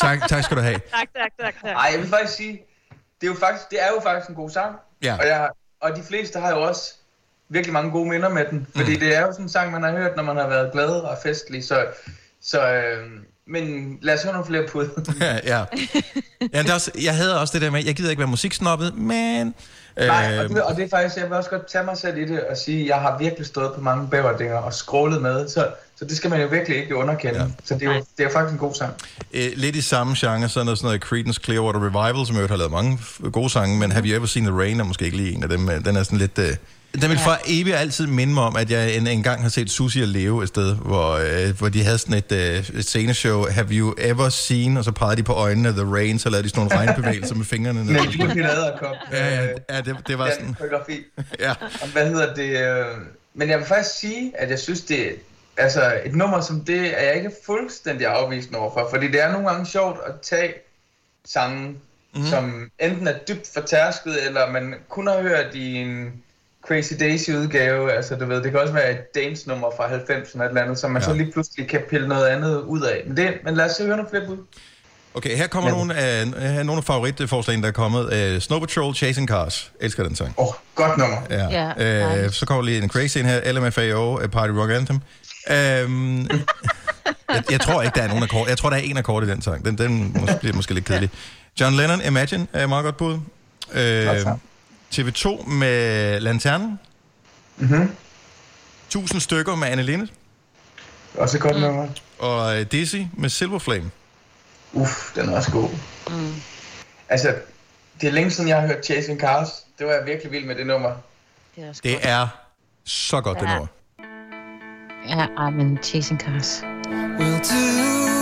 Tak, tak skal du have. Tak, tak, tak, tak. Ej, jeg vil faktisk sige, det er jo faktisk, det er jo faktisk en god sang. Ja. Og, jeg, og de fleste har jo også virkelig mange gode minder med den. Fordi mm. det er jo sådan en sang, man har hørt, når man har været glad og festlig. Så, så øh, men lad os høre nogle flere bud. ja, ja. ja det er også, jeg havde også det der med, jeg gider ikke være musiksnobbet, men... Nej, og Øh, det, og det er faktisk, jeg vil også godt tage mig selv i det og sige, at jeg har virkelig stået på mange bæverdinger og scrollet med, så, så det skal man jo virkelig ikke underkende. Ja. Så det er, jo, det er jo faktisk en god sang. øh, lidt i samme genre, sådan noget, sådan noget Creedence Clearwater Revival, som jeg har lavet mange gode sange, men Have You Ever Seen the Rain er måske ikke lige en af dem. øh, Den er sådan lidt... Øh, den vil for evigt altid minde mig om, at jeg en, en gang har set Susie og Leo et sted, hvor, øh, hvor de havde sådan et, øh, et sceneshow, Have You Ever Seen, og så pegede de på øjnene, The Rain, så lavede de sådan nogle regnbevægelser med fingrene. Er æderkop. Ja, ja, ja det, det var sådan... koreografi. Ja. Og hvad hedder det? Øh, men jeg vil faktisk sige, at jeg synes, det altså et nummer som det, er jeg ikke fuldstændig afvisende overfor. Fordi det er nogle gange sjovt at tage sange, mm. som enten er dybt fortærsket, eller man kun har hørt i en Crazy Daisy udgave. Altså du ved, det kan også være et dance-nummer fra 90'erne eller et eller andet, som man ja. så lige pludselig kan pille noget andet ud af. Men, det, men lad os se høre nogle flere bud. Okay, her kommer nogle af, her er nogle af favoritforslagene, der er kommet. Uh, Snow Patrol, Chasing Cars. Elsker den sang. Åh, oh, godt nummer. Ja. Ja, uh, så kommer lige en crazy en her. LMFAO, uh, Party Rock Anthem. Um, jeg, jeg, tror ikke, der er nogen akkord. Jeg tror, der er en akkord i den sang. Den, den måske, bliver måske lidt kedelig. John Lennon, Imagine, er et meget godt bud. Uh, sang. TV2 med Lanternen. Mm-hmm. 1000 stykker med Anne Linnet. Også et godt nummer. Og øh, Dizzy med Silver Flame. Uff, den er også god. Mm. Altså, det er længe siden, jeg har hørt Chasing Cars. Det var jeg virkelig vild med det nummer. Det er også Det er så godt, det Ja. nummer. Ja, men Chasing Cars. We'll do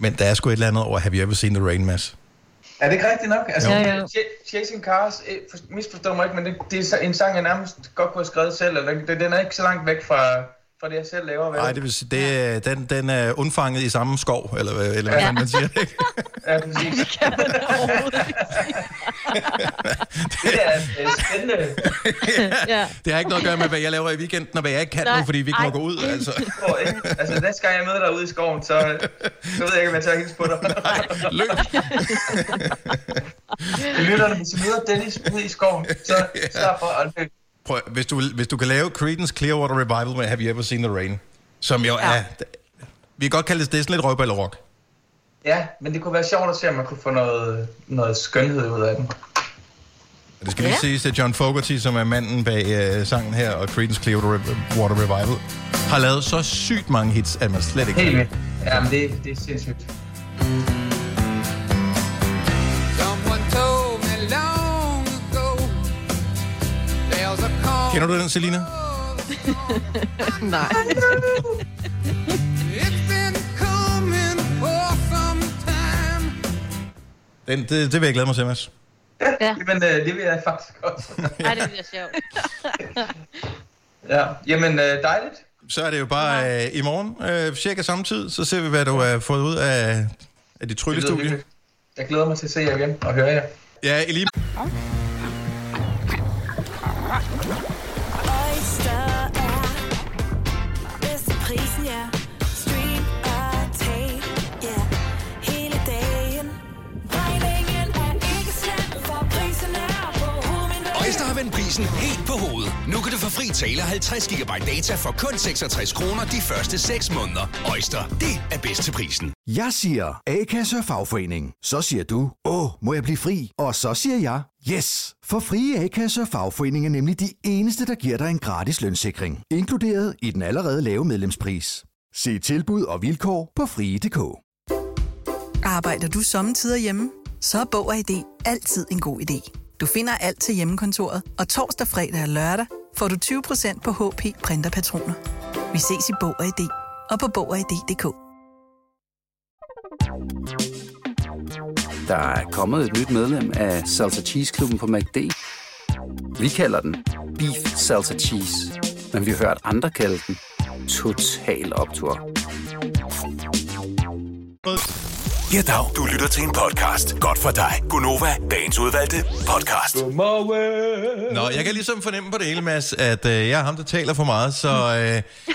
Men der er sgu et eller andet over Have You Ever Seen The Rain, Mads? Er det ikke rigtigt nok? Altså, ja, ja. Chasing Cars, eh, for- misforstår mig ikke, men det, det er så- en sang, jeg nærmest godt kunne have skrevet selv. Eller, den, den er ikke så langt væk fra, fra det, jeg selv laver. Nej, det vil sige, det, er- den, den er undfanget i samme skov, eller, hvad- eller hvad Ja. man siger, ikke? Ja, præcis. det er øh, spændende. ja. Det har ikke noget at gøre med, hvad jeg laver i weekenden, og hvad jeg ikke kan Nej, nu, fordi vi ikke må gå ud, altså. Altså, næste gang jeg møder dig ude i skoven, så, så ved jeg ikke, om jeg tør hilse på dig. Løb! Lytterne, hvis I møder Dennis ude i skoven, så sørg for at løbe. Prøv, hvis, du, hvis du kan lave Creedence Clearwater Revival med Have You Ever Seen The Rain, som jo ja. er... Vi kan godt kalde det, det er sådan lidt røvballerok. Ja, men det kunne være sjovt at se, om man kunne få noget, noget skønhed ud af den. Det skal lige siges, at John Fogerty, som er manden bag øh, sangen her, og Creedence Clearwater Revival, har lavet så sygt mange hits, at man slet ikke... Helt vildt. Ja, men det, det er sindssygt. Kender du den, Selina? Nej. Den, det, det vil jeg glæde mig til, Mads. Ja, men øh, det vil jeg faktisk også. Ej, det bliver sjovt. ja, jamen øh, dejligt. Så er det jo bare øh, i morgen, øh, cirka samme tid, så ser vi, hvad du har fået ud af, af dit tryllestudie. Jeg glæder mig til at se jer igen og høre jer. Ja, i lige... vendt prisen helt på hovedet. Nu kan du få fri tale 50 GB data for kun 66 kroner de første 6 måneder. Øjster, det er bedst til prisen. Jeg siger A-kasse og fagforening. Så siger du, åh, må jeg blive fri? Og så siger jeg, yes! For frie A-kasse og fagforening er nemlig de eneste, der giver dig en gratis lønssikring. Inkluderet i den allerede lave medlemspris. Se tilbud og vilkår på frie.dk. Arbejder du sommetider hjemme? Så er Bog og ID altid en god idé. Du finder alt til hjemmekontoret, og torsdag, fredag og lørdag får du 20% på HP printerpatroner. Vi ses i Bog og ID og på Bog og ID.dk. Der er kommet et nyt medlem af Salsa Cheese Klubben på MACD. Vi kalder den Beef Salsa Cheese, men vi har hørt andre kalde den Total Optor. Ja, dag. Du lytter til en podcast. Godt for dig. Gunova, dagens udvalgte podcast. Godmorgen. Nå, jeg kan ligesom fornemme på det hele, Mads, at øh, jeg er ham, der taler for meget, så... Øh,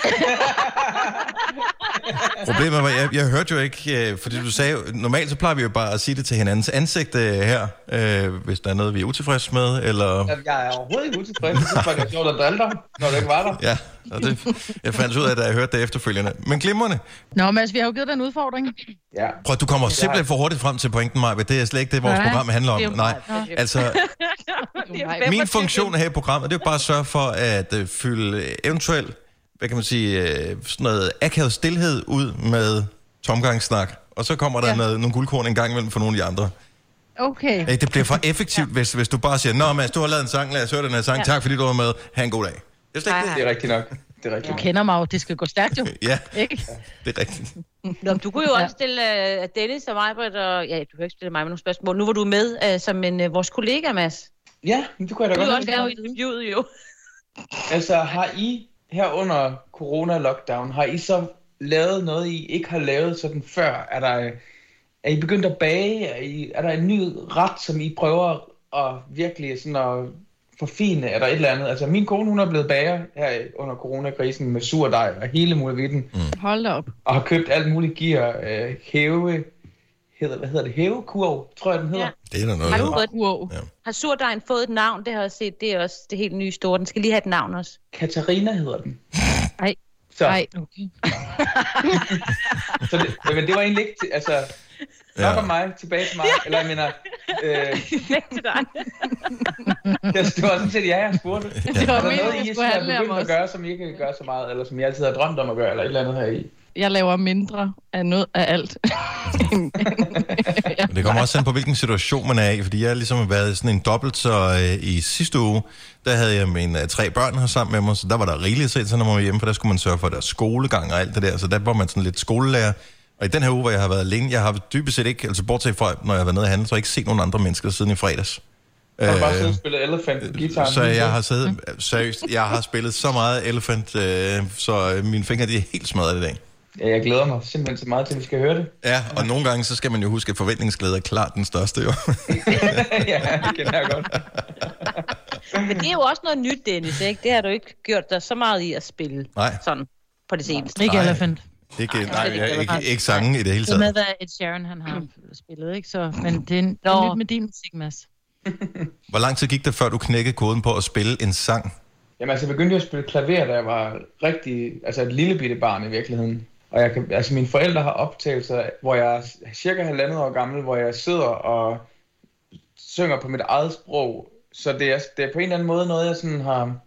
problemet var, jeg, jeg hørte jo ikke, øh, fordi du sagde, normalt så plejer vi jo bare at sige det til hinandens ansigt øh, her, øh, hvis der er noget, vi er utilfredse med, eller... Jeg er overhovedet ikke utilfreds. Jeg synes bare, det er sjovt at drille når du ikke var der. Ja, og det, jeg fandt ud af, da jeg hørte det efterfølgende. Men glimrende. Nå, Mads, vi har jo givet dig en udfordring. Ja. Prøv, du kommer simpelthen for hurtigt frem til pointen, Maja. Det er slet ikke det, vores Nej, program handler om. det er Nej, altså, min funktion her i programmet, det er jo bare at sørge for at øh, fylde eventuelt, hvad kan man sige, øh, sådan noget akavet stillhed ud med tomgangssnak. Og så kommer der Ja. noget, nogle guldkorn en gang imellem for nogle af de andre. Okay. Øh, Det bliver for effektivt, hvis, hvis du bare siger, Nå Mads, du har lavet en sang, lad os høre den her sang. Ja. Tak fordi du var med. Ha' en god dag. Det er slet ikke Det er rigtigt nok. Det er rigtigt. Du kender mig jo, det skal gå stærkt jo. Ja, Ikke? det er rigtigt. Nå, du kunne jo også stille uh, Dennis og mig, Britt, og ja, du kan ikke stille mig med nogle spørgsmål. Nu var du med uh, som en uh, vores kollega, Mads. Ja, men det kunne jeg da Du godt kan også lide. lave interviewet jo. Altså, har I her under corona-lockdown, har I så lavet noget, I ikke har lavet sådan før? Er, der, er I begyndt at bage? Er, I, er der en ny ret, som I prøver at virkelig sådan at forfine? Er der et eller andet? Altså, min kone, hun er blevet bager her under coronakrisen med surdej og hele muligheden. Mm. Hold op. Og har købt alt muligt gear. Øh, hæve, hedder, hvad hedder det? Hævekurv, tror jeg, den hedder. Ja. Det er der noget. Har, du der- fået, wow. ja. har surdejen fået et navn? Det har jeg også set. Det er også det helt nye store. Den skal lige have et navn også. Katarina hedder den. Nej. Så, Nej, okay. så det, men det var egentlig ikke... til- Altså, Nok Ja. om mig, tilbage til mig. Eller jeg mener... Øh, til dig. det, var sådan set, ja, jeg spurgte. Det var Er der meningen, I skulle handle om begyndt at os. gøre, som I ikke kan gøre så meget, eller som I altid har drømt om at gøre, eller et eller andet her i? Jeg laver mindre af noget af alt. Men det kommer også an på, hvilken situation man er i, fordi jeg har ligesom været sådan en dobbelt, så øh, i sidste uge, der havde jeg mine øh, tre børn her sammen med mig, så der var der rigeligt at se til, når man var hjemme, for der skulle man sørge for deres skolegang og alt det der, så der var man sådan lidt skolelærer. Og i den her uge, hvor jeg har været alene, jeg har dybest set ikke, altså bortset fra, når jeg har været nede og handle, så har jeg ikke set nogen andre mennesker siden i fredags. Jeg har bare siddet og Øh, spillet Elephant på guitaren. så jeg har siddet, seriøst, jeg har spillet så meget Elephant, øh, så øh, mine fingre de er helt smadret i dag. Ja, jeg glæder mig simpelthen så meget til, at vi skal høre det. Ja, og nogle gange, så skal man jo huske, at forventningsglæde er klart den største, jo. ja, det kender jeg godt. Men det er jo også noget nyt, Dennis, ikke? Det har du ikke gjort dig så meget i at spille. Nej. Sådan, på det seneste. Ikke Nej. Elephant. Ikke, Nej, nej, det er ikke, ikke ikke, ikke sange i det hele Det er med, taget. hvad Ed Sheeran han har spillet, ikke? Så, men det er, det Nå. er nyt med din musik, Mads. Hvor lang tid gik det, før du knækkede koden på at spille en sang? Jamen altså, jeg begyndte at spille klaver, da jeg var rigtig, altså et lille bitte barn i virkeligheden. Og jeg kan, altså mine forældre har optagelser, hvor jeg er cirka halvandet år gammel, hvor jeg sidder og synger på mit eget sprog. Så det er, det er på en eller anden måde noget, jeg sådan har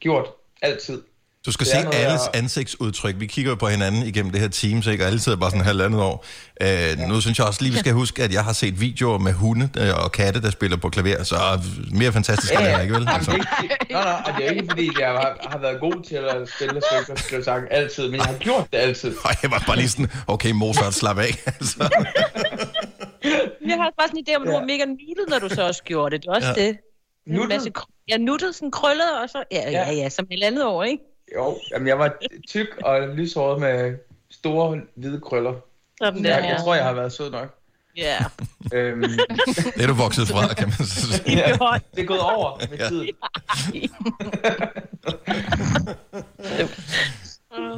gjort altid. Du skal Det se noget, alles jeg- ansigtsudtryk. Vi kigger jo på hinanden igennem det her Teams, ikke? og alle sidder bare sådan halvandet år. Øh, nu synes jeg også lige, vi skal huske, at jeg har set videoer med hunde øh, og katte, der spiller på klaver, så mere fantastisk er det her, ikke vel? Jamen, Altså. det er ikke, nå, nå, og det er ikke fordi, jeg har, har været god til at spille skal jeg sagt, altid, men jeg har gjort det altid. Og jeg var bare lige sådan, okay Mozart, slap af. altså. Jeg har bare sådan en idé om, at du var mega nuttet, når du så også gjorde det. Det er også Ja. det. Nuttet? ja, nuttet, sådan krøllet, og så... Ja, ja, ja, som et andet år, ikke? Jo, jamen, jeg var tyk og lyshåret med store hvide krøller. Sådan Jeg, der, jeg ja. tror, jeg har været sød nok. Ja. Øhm, Det er du vokset fra, kan man så sige. ja, det er gået over med Ja. tiden.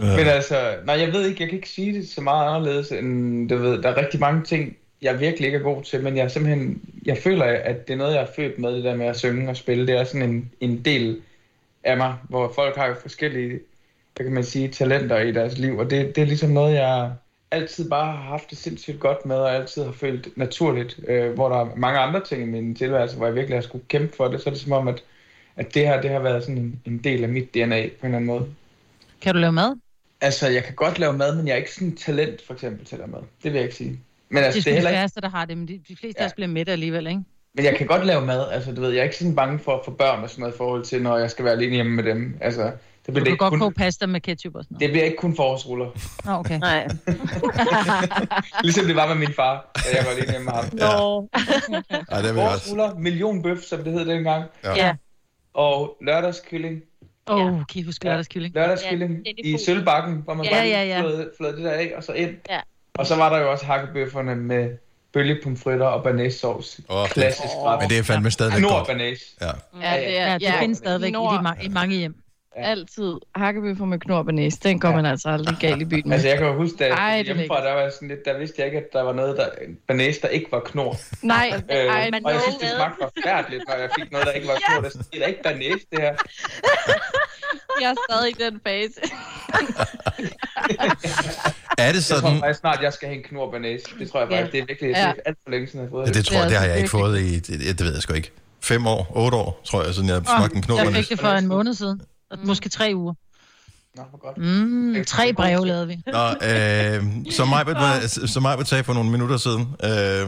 Men altså, nej, jeg ved ikke, jeg kan ikke sige det så meget anderledes, end du ved, der er rigtig mange ting, jeg virkelig ikke er god til, men jeg er simpelthen, jeg føler, at det er noget, jeg er født med, det der med at synge og spille. Det er sådan en, en del af mig, hvor folk har jo forskellige, hvad kan man sige, talenter i deres liv, og det, det er ligesom noget, jeg altid bare har haft det sindssygt godt med, og altid har følt naturligt, øh, hvor der er mange andre ting i min tilværelse, hvor jeg virkelig har skulle kæmpe for det, så er det som om, at, at det her, det har været sådan en, en del af mit DNA på en eller anden måde. Kan du lave mad? Altså, jeg kan godt lave mad, men jeg er ikke sådan talent, for eksempel, til at lave mad. Det vil jeg ikke sige. Men altså, det det er er sgu de heller ikke... der har det, men de, de fleste ja. bliver mætte alligevel, ikke? Men jeg kan godt lave mad, altså du ved, jeg er ikke sådan bange for at få børn og sådan noget i forhold til, når jeg skal være alene hjemme med dem. Altså, det Du bliver, kan ikke godt kun, koge pasta med ketchup og sådan noget. det bliver ikke kun forårsruller. Nå, okay. Nej. Ligesom det var med min far, da jeg var alene hjemme med ham. Nå. Ej, det. Forårsruller, millionbøf, som det hed dengang. Ja. Ja. Og lørdagskylling. Åh, oh, kan I huske lørdagskylling? Lørdagskylling Ja, den er i sølvbakken, hvor man Ja, bare ja, ja. flød, flød det der af, og så ind. Ja. Og så var der jo også hakkebøfferne med bølgepomfritter og. Åh, det- Klassisk ret. Men det er fandme stadigvæk Knor godt. banæs. Ja. Ja, det er, Ja, det findes stadigvæk i, de ma- i mange hjem. Altid hakkebøffer med knor og banæs. Den går man altså aldrig galt i byen med. Altså, jeg kan huske, jeg Ej, hjemmefra, der var sådan lidt, der vidste jeg ikke, at der var noget, der, banæs, der ikke var knor. Nej, Øh, ej, og jeg synes, det smagte forfærdeligt, når jeg fik noget, der ikke var knor. Det er ikke banæs, det her. jeg er stadig i den fase. Er det Jeg tror sådan... faktisk snart, jeg skal have en knor banæs. Det tror jeg faktisk, det er virkelig det Ja. alt for længe siden, jeg har fået Ja, det tror jeg, det har jeg ikke virkelig. fået i... Det, det ved jeg sgu ikke. Fem år, otte år, tror jeg, siden jeg smagte en knop. Jeg fik det for en måned siden. Måske tre uger. Nå, hvor godt. Mm, tre breve lavede vi. Nå, øh, som mig var, som mig sagde for nogle minutter siden. Øh,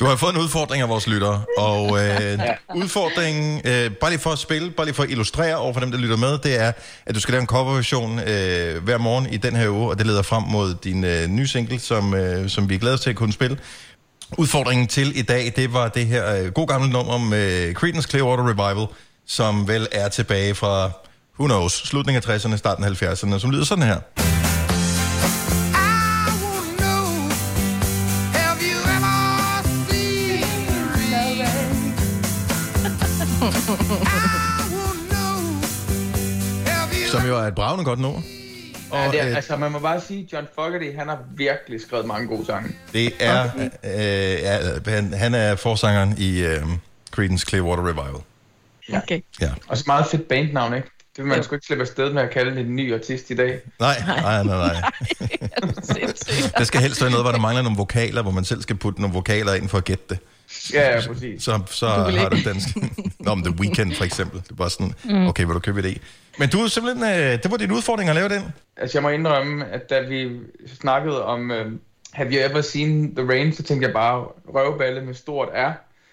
du har fået en udfordring af vores lyttere, og øh, udfordringen, øh, bare lige for at spille, bare lige for at illustrere over for dem, der lytter med, det er, at du skal lave en coverversion øh, hver morgen i den her uge, og det leder frem mod din øh, nye single, som, øh, som vi er glade til at kunne spille. Udfordringen til i dag, det var det her øh, god gamle nummer med Creedence Clearwater Revival, som vel er tilbage fra, who knows, slutningen af 60'erne, starten af 70'erne, som lyder sådan her. Jo er et bravende godt nummer. Ja, Og det er, øh, altså, man må bare sige, John Fogerty, han har virkelig skrevet mange gode sange. det er, øh, ja, han, han er forsangeren i øh, Creedence Clearwater Revival. Okay. Ja. Og så meget fedt bandnavn, ikke? Det vil man sgu ikke slippe afsted med at kalde en ny artist i dag. Nej, nej, nej, nej. Det skal helst være noget, hvor der mangler nogle vokaler, hvor man selv skal putte nogle vokaler ind for at gætte det. Ja, ja, præcis. Så, så har du dansk. Nå, men The Weeknd for eksempel. Det er bare sådan, Mm. okay, vil du købe det? Men du er simpelthen, øh, det var din udfordring at lave den. Altså, jeg må indrømme, at da vi snakkede om uh, Have You Ever Seen The Rain, så tænkte jeg bare røvballe med stort R.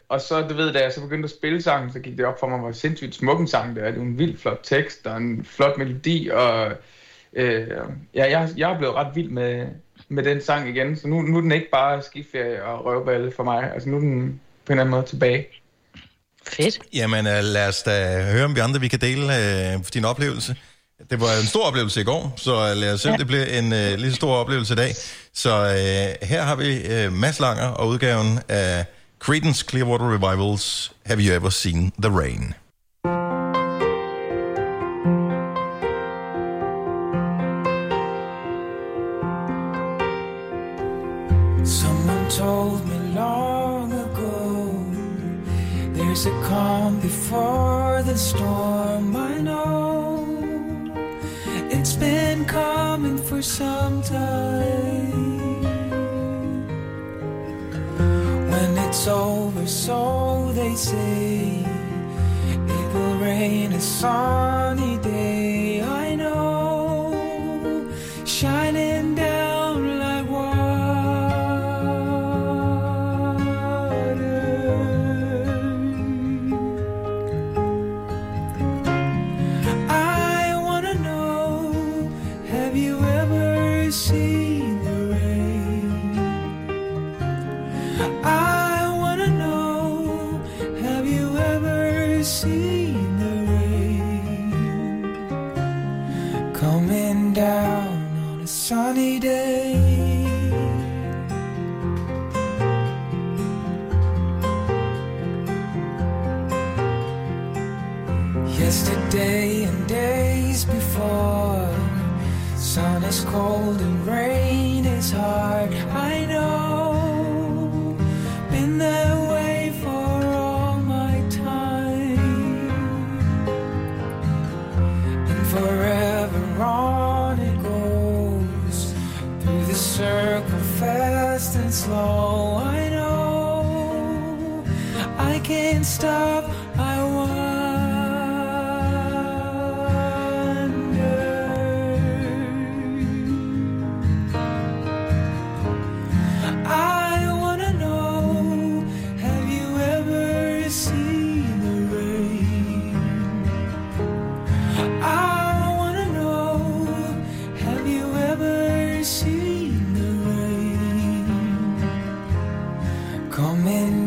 Og så, du ved, da jeg så begyndte at spille sangen, så gik det op for mig, hvor sindssygt smuk en sang det er. Det er en vild flot tekst, og en flot melodi, og øh, ja, jeg, jeg er blevet ret vild med, med den sang igen. Så nu, nu er den ikke bare skiferie og røvballe for mig. Altså, nu er den på en eller anden måde tilbage. Fedt. Jamen, øh, lad os da høre, om vi andre vi kan dele øh, din oplevelse. Det var en stor oplevelse i går, så øh, lad os se, om Ja. det bliver en øh, lige så stor oplevelse i dag. Så øh, her har vi øh, Mads Langer og udgaven af Creedence Clearwater Revivals Have You Ever Seen The Rain? There's a calm before the storm? I know. It's been coming for some time. When it's over, so they say It will rain a sunny day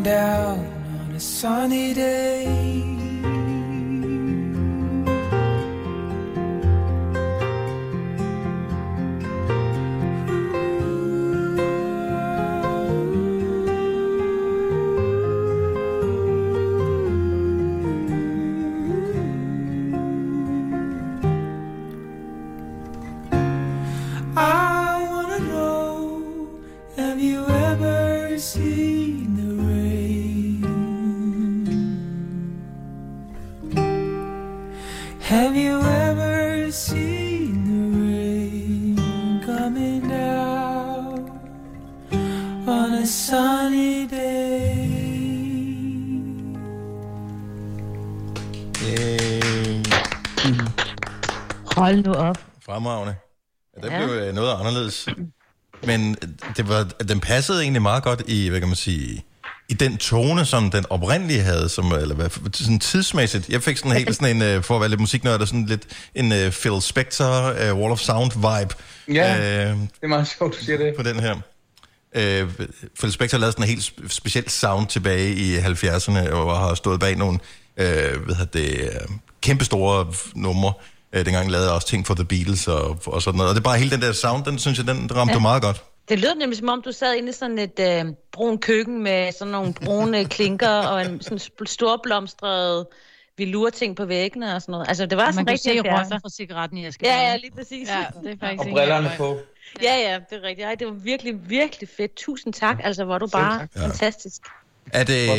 down on a sunny day. Det var, den passede egentlig meget godt i, hvad kan man sige, i den tone, som den oprindelige havde, som, eller hvad, sådan tidsmæssigt. Jeg fik sådan helt sådan en, øh, for at være lidt musiknørd, sådan lidt en uh, Phil Spector, uh, Wall of Sound vibe. Ja, øh, det er meget sjovt, du siger det. På den her. Øh, Phil Spector lavede sådan en helt sp- speciel sound tilbage i 70'erne, og har stået bag nogle øh, hvad hedder det, kæmpestore f- numre. Øh, dengang lavede jeg også ting for The Beatles og, og sådan noget. Og det er bare hele den der sound, den synes jeg, den ramte ja. meget godt. Det lød nemlig som om, du sad inde i sådan et øh, brun køkken med sådan nogle brune klinker og en sådan storblomstret velurting på væggene og sådan noget. Altså, det var Man sådan kunne rigtig se 70'er. røgen fra cigaretten i æsken. Ja, ja, lige præcis. Ja, det er faktisk Og brillerne på. Ja, ja, det er rigtigt. Ej, det var virkelig, virkelig fedt. Tusind tak. Altså, er du bare Ja. fantastisk. Er det,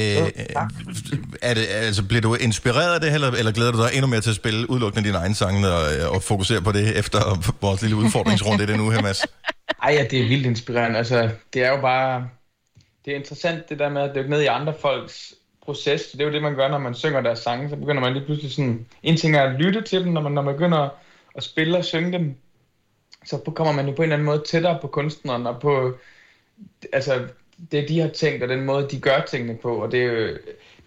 er det, altså, bliver du inspireret af det, eller, eller glæder du dig endnu mere til at spille udelukkende dine egne sange og, og fokusere på det efter vores lille udfordringsrunde i den uge her, Mads? Ej, ja, det er vildt inspirerende. Altså, det er jo bare... Det er interessant det der med at dykke ned i andre folks proces. Det er jo det, man gør, når man synger deres sange. Så begynder man lige pludselig sådan... En ting er at lytte til dem, når man, når man begynder at spille og synge dem. Så kommer man jo på en eller anden måde tættere på kunstneren og på... Altså, det de har tænkt, og den måde, de gør tingene på. Og det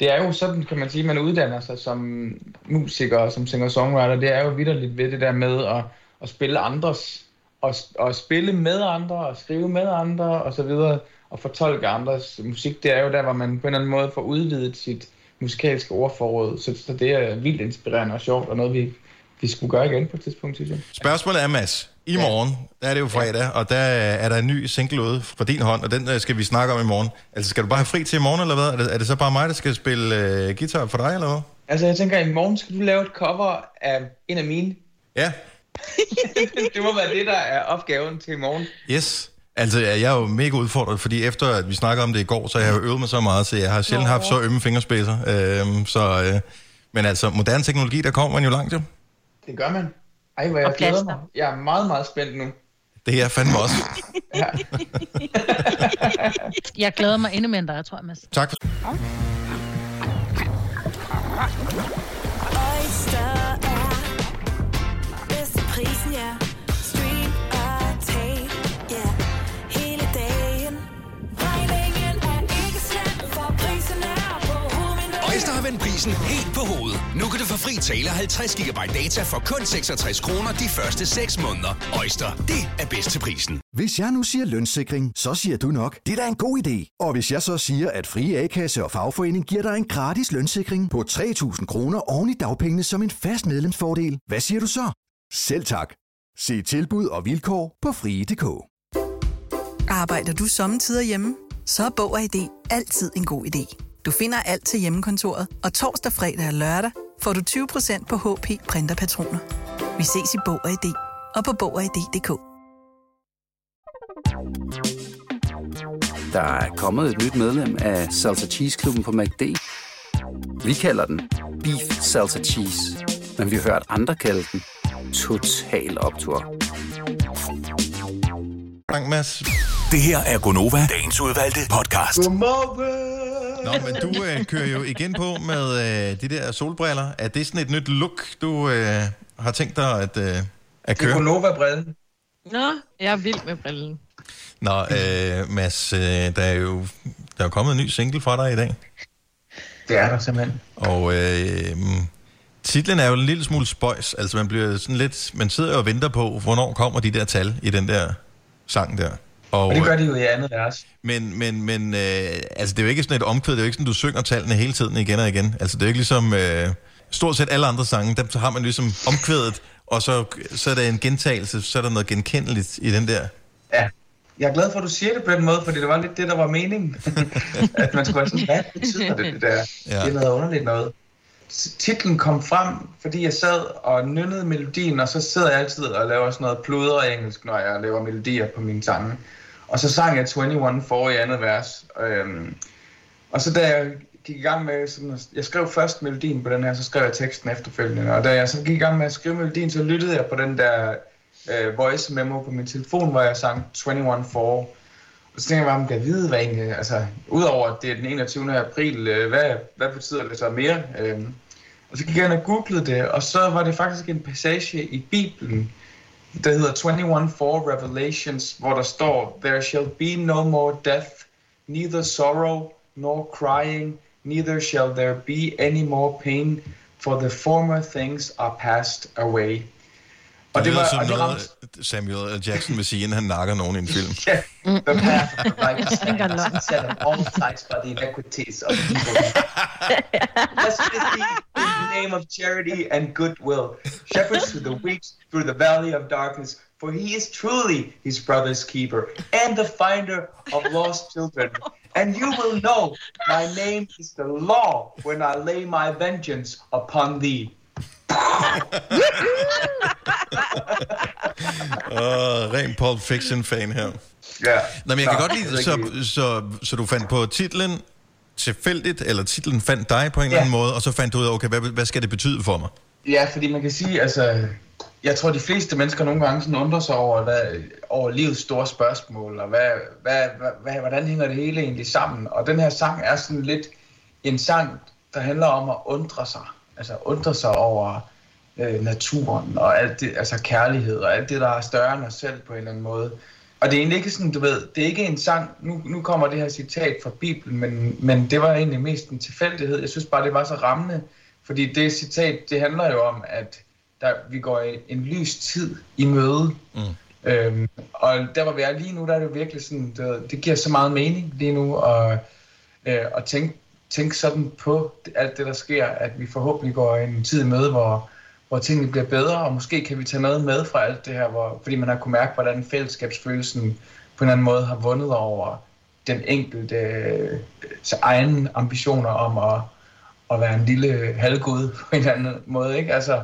det er jo sådan, kan man sige, man uddanner sig som musiker og som singer-songwriter. Det er jo vidderligt ved det der med at, at spille andres, og, og spille med andre, og skrive med andre, og så videre, og fortolke andres musik. Det er jo der, hvor man på en eller anden måde får udvidet sit musikalske ordforråd. Så, så det er vildt inspirerende og sjovt, og noget, vi, vi skulle gøre igen på et tidspunkt, synes jeg. Spørgsmålet er, Mads, i morgen, der er det jo fredag, og der er der en ny single ude fra din hånd, og den øh, skal vi snakke om i morgen. Altså, skal du bare have fri til i morgen, eller hvad? Er det, er det så bare mig, der skal spille øh, guitar for dig, eller hvad? Altså, jeg tænker, at i morgen skal du lave et cover af en af mine. Ja. det må være det, der er opgaven til i morgen. Yes. Altså, jeg er jo mega udfordret, fordi efter at vi snakker om det i går, så har jeg øvet mig så meget, så jeg har sjældent haft så ømme fingerspidser. Øhm, så, øh, men altså, moderne teknologi, der kommer man jo langt, jo. Det gør man. Ej, hvor jeg glæder mig. Jeg er meget, meget spændt nu. Det er jeg fandme også. Jeg glæder mig endnu mere end dig, tror jeg, Mads. Tak for... Oyster er bedst til prisen, ja. Vendt prisen helt på hovedet. Nu kan du få fri tale 50 GB data for kun 66 kroner de første 6 måneder. Øjster, det er bedst til prisen. Hvis jeg nu siger lønssikring, så siger du nok, det er da en god idé. Og hvis jeg så siger, at Frie A-kasse og fagforening giver dig en gratis lønssikring på 3.000 kroner oven i dagpengene som en fast medlemsfordel, hvad siger du så? Selv tak. Se tilbud og vilkår på frie.dk. Arbejder du sommetider hjemme? Så er Bog og ID altid en god idé. Du finder alt til hjemmekontoret, og torsdag, fredag og lørdag får du 20% på HP printerpatroner. Vi ses i Bog og ID og på Bog og ID.dk. Der er kommet et nyt medlem af Salsa Cheese Klubben på MACD. Vi kalder den Beef Salsa Cheese, men vi har hørt andre kalde den Total Optor. Frank Mads. Det her er Gonova, dagens udvalgte podcast. Godmorgen! Nå, men du øh, kører jo igen på med øh, de der solbriller. Er det sådan et nyt look, du øh, har tænkt dig at, øh, at Det er køre? Gonova-brillen. Nå, jeg er vild med brillen. Nå, øh, Mads, øh, der er jo der er jo kommet en ny single fra dig i dag. Det er der simpelthen. Og øh, titlen er jo en lille smule spøjs. Altså, man bliver sådan lidt... Man sidder jo og venter på, hvornår kommer de der tal i den der sang der. Og det gør de jo i andet vers. Men, men, men øh, altså, det er jo ikke sådan et omkvæd. Det er jo ikke sådan, du synger tallene hele tiden igen og igen. Altså, det er jo ikke ligesom... Øh, stort set alle andre sange, der så har man ligesom omkvædet, og så, så er der en gentagelse, så er der noget genkendeligt i den der. Ja. Jeg er glad for, at du siger det på den måde, fordi det var lidt det, der var meningen. at man skulle være sådan, hvad betyder det, det der? Ja. Det er noget underligt noget. Titlen kom frem, fordi jeg sad og nynnede melodien, og så sidder jeg altid og laver sådan noget pludre engelsk, når jeg laver melodier på mine sange. Og så sang jeg 21 for i andet vers. Øhm, og så da jeg gik i gang med, sådan, jeg skrev først melodien på den her, så skrev jeg teksten efterfølgende. Og da jeg så gik i gang med at skrive melodien, så lyttede jeg på den der øh, voice memo på min telefon, hvor jeg sang 21 for. Og så tænkte jeg bare, om jeg vide, hvad egentlig, altså, udover at det er den 21. april, øh, hvad, hvad betyder det så mere? Øhm, og så gik jeg ind og googlede det, og så var det faktisk en passage i Bibelen, der hedder 21 for Revelations, hvor der står, There shall be no more death, neither sorrow nor crying, neither shall there be any more pain, for the former things are passed away. Og det, det og som det noget, ramte- Samuel L. Jackson vil sige, inden han nakker nogen i en film. Yeah, the path of the righteous man is set on all sides by the iniquities of people. He in the name of charity and goodwill, shepherds through the weak through the valley of darkness, for he is truly his brother's keeper and the finder of lost children. And you will know my name is the law when I lay my vengeance upon thee. Åh, ren Pulp Fiction-fan her. Ja. Nå, men jeg kan Nå, godt jeg ved lide, ikke er så, så, så du fandt på titlen tilfældigt, eller titlen fandt dig på en eller anden måde, og så fandt du ud af, okay, hvad, hvad skal det betyde for mig? Ja, fordi man kan sige, altså, jeg tror, de fleste mennesker nogle gange sådan undrer sig over, hvad, over livets store spørgsmål, og hvad, hvad, hvad, hvad, hvordan hænger det hele egentlig sammen? Og den her sang er sådan lidt en sang, der handler om at undre sig. Altså undre sig over øh, naturen, og alt det, altså kærlighed, og alt det, der er større end os selv på en eller anden måde. Og det er egentlig ikke sådan, du ved, det er ikke en sang, nu, nu kommer det her citat fra Bibelen, men, men det var egentlig mest en tilfældighed. Jeg synes bare, det var så rammende, fordi det citat, det handler jo om, at der, vi går en lys tid i møde. Mm. Øhm, og der hvor vi er lige nu, der er det virkelig sådan, det, det giver så meget mening lige nu, og, øh, at tænke, tænke sådan på alt det, der sker, at vi forhåbentlig går en tid i møde, hvor, hvor tingene bliver bedre, og måske kan vi tage noget med fra alt det her, hvor, fordi man har kunne mærke, hvordan fællesskabsfølelsen på en eller anden måde har vundet over den enkelte øh, egen ambitioner om at, at være en lille halvgud på en eller anden måde, ikke? Altså,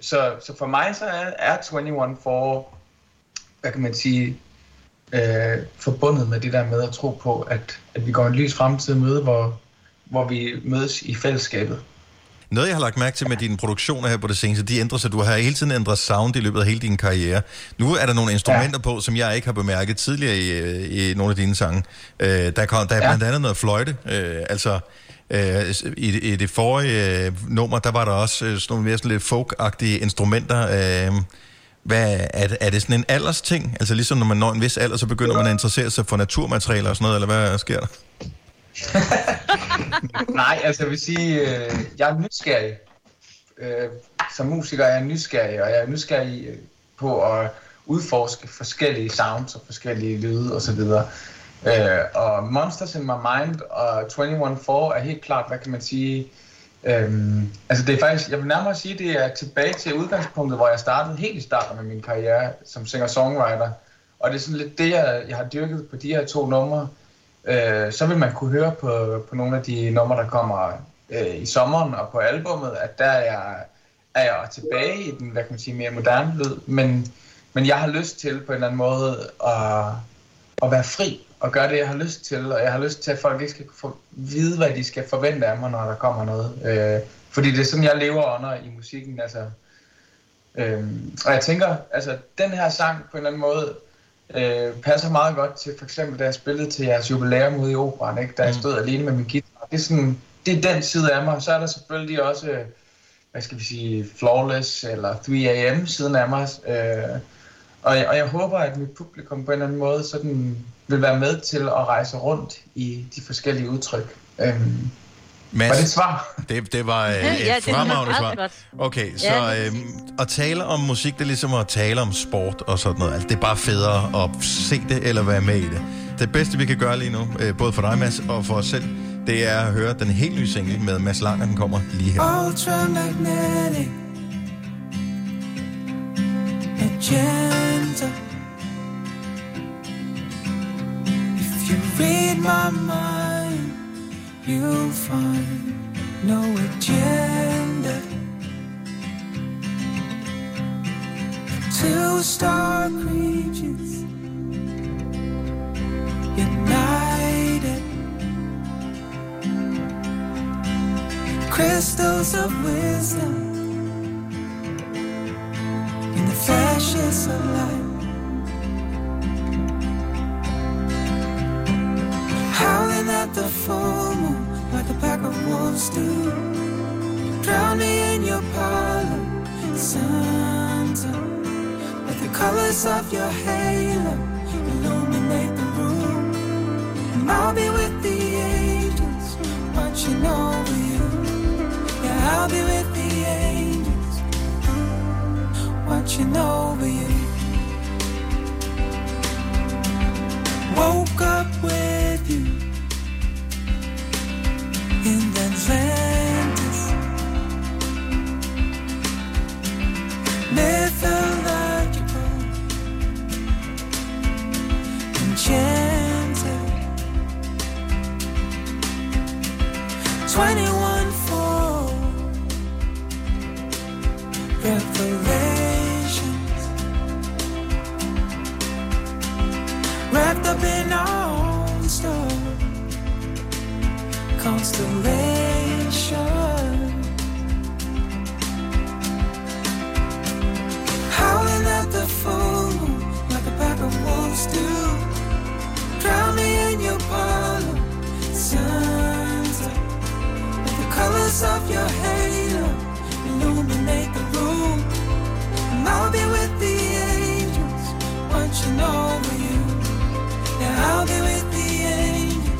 så, så for mig så er, er 21 for, hvad kan man sige, øh, forbundet med det der med at tro på, at, at vi går en lys fremtid møde, hvor, hvor vi mødes i fællesskabet. Noget, jeg har lagt mærke til med dine produktioner her på det seneste, de ændrer sig. Du har hele tiden ændret sound i løbet af hele din karriere. Nu er der nogle instrumenter ja. på, som jeg ikke har bemærket tidligere i, øh, i nogle af dine sange. Øh, der, kom, der er ja. blandt andet noget fløjte. Øh, altså, øh, i, i det forrige øh, nummer, der var der også øh, sådan nogle mere sådan lidt folk-agtige instrumenter. Øh, hvad, er, det- er det sådan en aldersting? Altså ligesom når man når en vis alder, så begynder man at interessere sig for naturmaterialer og sådan noget, eller hvad sker der? Nej, altså jeg vil sige, øh, jeg er nysgerrig. Øh, som musiker er jeg nysgerrig, og jeg er nysgerrig øh, på at udforske forskellige sounds og forskellige lyde osv. Øh, og Monsters in My Mind og 21-4 er helt klart, hvad kan man sige, øhm, altså det er faktisk, jeg vil nærmere sige, det er tilbage til udgangspunktet, hvor jeg startede helt i starten med min karriere som singer-songwriter. Og det er sådan lidt det, jeg, jeg har dyrket på de her to numre. Øh, så vil man kunne høre på, på nogle af de numre, der kommer øh, i sommeren og på albummet, at der er jeg, er jeg tilbage i den, hvad kan man sige, mere moderne lyd. Men, men jeg har lyst til på en eller anden måde at, at være fri og gøre det, jeg har lyst til. Og jeg har lyst til, at folk ikke skal få, vide, hvad de skal forvente af mig, når der kommer noget. Øh, fordi det er sådan, jeg lever under i musikken. Altså, øh, og jeg tænker, altså den her sang på en eller anden måde øh, passer meget godt til, for eksempel da jeg spillede til jeres jubilæum ude i operan, ikke? da jeg stod alene med min guitar. Det er, sådan, det er den side af mig. Så er der selvfølgelig også, øh, hvad skal vi sige, Flawless eller 3AM siden af mig. Øh, og, jeg, og jeg håber, at mit publikum på en eller anden måde sådan vil være med til at rejse rundt i de forskellige udtryk. Øhm, Mads, var det et svar? Det, det var øh, et ja, fremragende svar. Okay, så øh, at tale om musik, det er ligesom at tale om sport og sådan noget. Altså, det er bare federe at se det eller være med i det. Det bedste, vi kan gøre lige nu, øh, både for dig, Mads, og for os selv, det er at høre den helt nye single med Mads Langer, den kommer lige her. Ultramagnetic Magenta If you read my mind You'll find no agenda Two star creatures United crystals of wisdom in the flashes of light. At the full moon like a pack of wolves do. Drown me in your parlor, Santa. Let the colors of your halo illuminate the room. And I'll be with the angels, watching over you. Yeah, I'll be with the angels, watching over you. Up in our own story constellation. Howling at the full moon like a pack of wolves do. Drown me in your parlor, sunset. With the colors of your I'll be with the angels,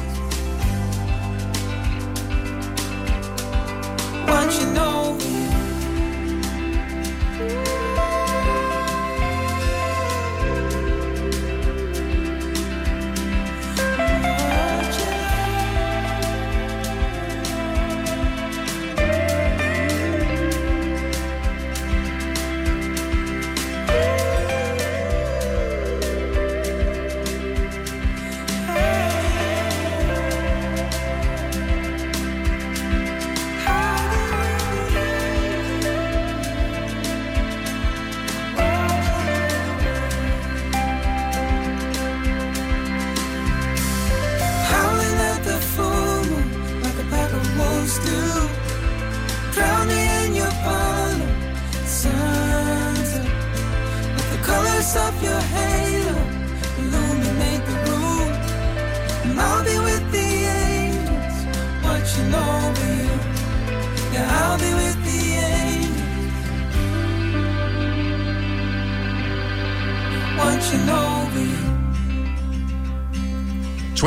over you. Howling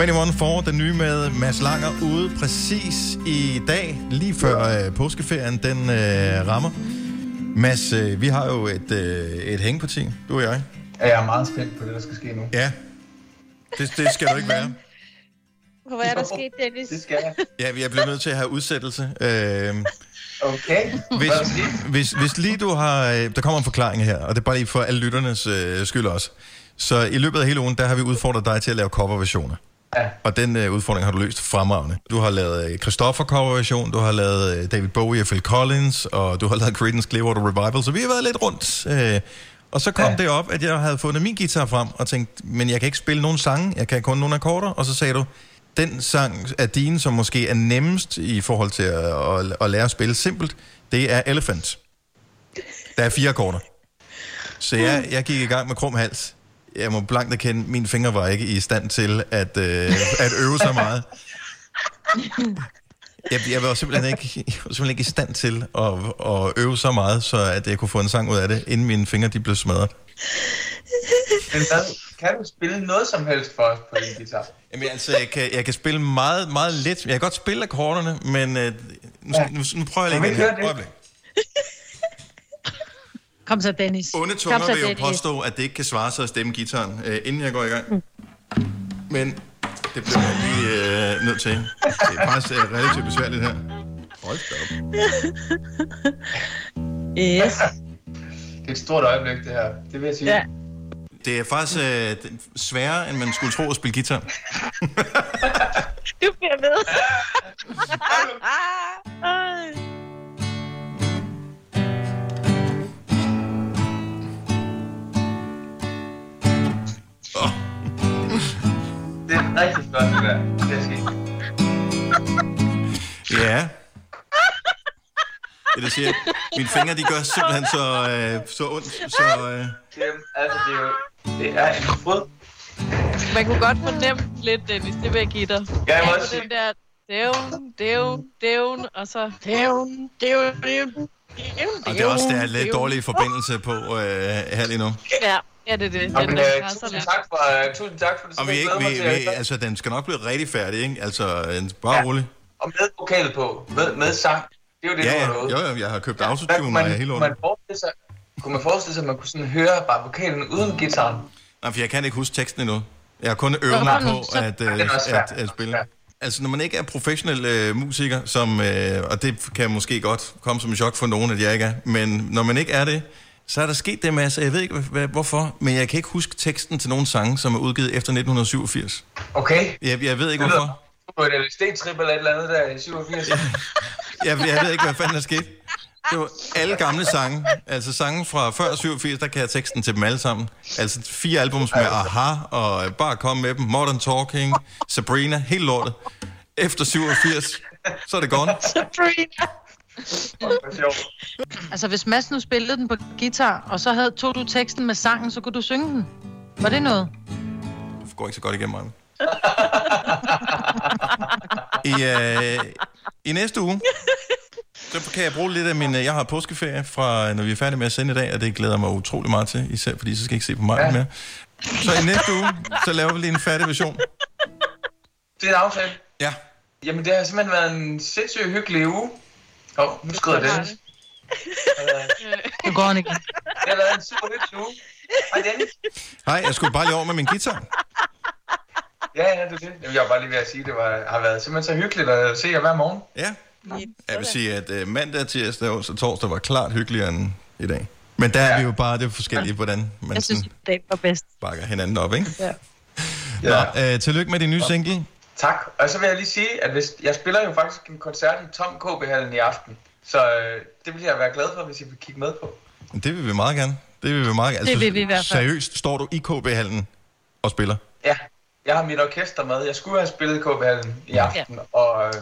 21 for den nye med Mads Langer ude præcis i dag, lige før øh, påskeferien den øh, rammer. Mads, øh, vi har jo et, øh, et hængeparti, du og jeg. Ja, jeg er meget spændt på det, der skal ske nu. Ja, det, det skal du ikke være. Hvad er der sket, Dennis? Det skal jeg. Ja, vi er blevet nødt til at have udsættelse. Øh, Okay. hvis, hvis, hvis lige du har... øh, Der kommer en forklaring her, og det er bare lige for alle lytternes øh, skyld også. Så i løbet af hele ugen, der har vi udfordret dig til at lave coverversioner. Ja. Og den øh, udfordring har du løst fremragende. Du har lavet øh, Christoffer coverversion, du har lavet øh, David Bowie og Phil Collins, og du har lavet Creedence Clearwater Revival, så vi har været lidt rundt. Øh, og så kom ja. det op, at jeg havde fundet min guitar frem, og tænkte, men jeg kan ikke spille nogen sange, jeg kan kun nogle akkorder, og så sagde du, den sang af dine, som måske er nemmest i forhold til at, at, at lære at spille simpelt, det er Elephant. Der er fire akkorder. Så jeg, jeg gik i gang med krum hals. Jeg må blankt erkende, mine fingre var ikke i stand til at, øh, at øve så meget. Jeg, jeg var simpelthen ikke, jeg var simpelthen ikke i stand til at, at øve så meget, så at jeg kunne få en sang ud af det, inden mine fingre de blev smadret. Men hvad, kan du spille noget som helst for os på din guitar? Jamen altså, jeg kan, jeg kan spille meget, meget let. Jeg kan godt spille akkorderne, men øh, nu, ja. nu, nu prøver jeg lige Må vi ikke høre det? Kom så, Dennis. Onde tunger så, vil jo Dennis. påstå, at det ikke kan svare sig at stemme gitaren, øh, inden jeg går i gang. Men det bliver jeg lige øh, nødt til. Det er faktisk øh, relativt besværligt her. Hold da op. Yes. Det er et stort øjeblik, det her. Det vil jeg sige. Ja. Det er faktisk øh, sværere, end man skulle tro at spille guitar. Du bliver ved. rigtig flot, det der. Det vil jeg sige. Ja. Det der siger, mine fingre, de gør simpelthen så, øh, så ondt. Så, øh, er, altså, det er jo... Det er en fryd. Man kunne godt fornemme lidt, Dennis. Det vil jeg give dig. Jeg må også sige- den der dævn, dævn, dævn, og så dævn, dævn, dævn. og det er også, der er lidt dårlig forbindelse på øh, her lige nu. Ja, ja, det er det. Nå, Den men, der øh, tusind tak for, uh, tusind tak for det. Og vi, ikke, vi, vi, altså, den skal nok blive rigtig færdig, ikke? Altså, øh, bare ja. rolig. Og med vokal på. Med, med sang. Det er jo det, Ja, du ja. har lovet. Jo, jo, jeg har købt Hvad autotune, og jeg er man, helt kunne man forestille sig, kunne man forestille sig, at man kunne sådan høre bare vokalen uden gitaren? Nej, for jeg kan ikke huske teksten endnu. Jeg har kun øvet mig på så- at, Ja, øh, er at, at spille. Altså, når man ikke er professionel øh, musiker, som, øh, og det kan måske godt komme som en chok for nogen, at jeg ikke er, men når man ikke er det, så er der sket det masse. Jeg ved ikke, hvad, hvorfor, men jeg kan ikke huske teksten til nogle sange, som er udgivet efter 1987. Okay. Jeg, jeg ved ikke, Det hvorfor. På et LSD-trip eller et eller andet der i 87. Jeg, jeg ved ikke, hvad fanden der skete. Det var alle gamle sange. Altså sange fra før 87, der kan jeg teksten til dem alle sammen. Altså fire albums med Aha, og Bare Kom Med Dem, Modern Talking, Sabrina, helt lortet. Efter 87, så er det gone. Sabrina. Altså, hvis Mads nu spillede den på guitar, og så havde, tog du teksten med sangen, så kunne du synge den. Var det noget? Det går ikke så godt igennem mig. I, øh, I næste uge, så kan jeg bruge lidt af min... øh, Jeg har påskeferie fra, når vi er færdige med at sende i dag, og det glæder jeg mig utrolig meget til, især fordi så skal jeg ikke se på mig ja. mere. Så i næste uge, så laver vi lige en færdig version. Det er en aftale. Ja. Jamen, det har simpelthen været en sindssygt hyggelig uge. Åh, oh, nu skrider Dennis. Nu går han igen. Har været en super hyggelig uge. Hej Dennis. Hej, jeg skulle bare lige over med min guitar. Ja, ja, det er det. Jeg var bare lige ved at sige, at det var, har været simpelthen så hyggeligt at se jer hver morgen. Ja. Jeg vil sige, at uh, mandag, tirsdag og torsdag var klart hyggeligere end i dag. Men der er vi jo bare, det er forskelligt, hvordan man Jeg synes, det var bedst. bakker hinanden op, ikke? Ja. Nå, uh, tillykke med din nye single. Tak. Og så vil jeg lige sige, at hvis, jeg spiller jo faktisk en koncert i Tom KB-hallen i aften. Så øh, det vil jeg være glad for, hvis I vil kigge med på. Det vil vi meget gerne. Det vil vi meget gerne. Det vil vi i hvert fald. Seriøst, står du i KB-hallen og spiller? Ja, jeg har mit orkester med. Jeg skulle have spillet i KB-hallen i aften, ja. og øh,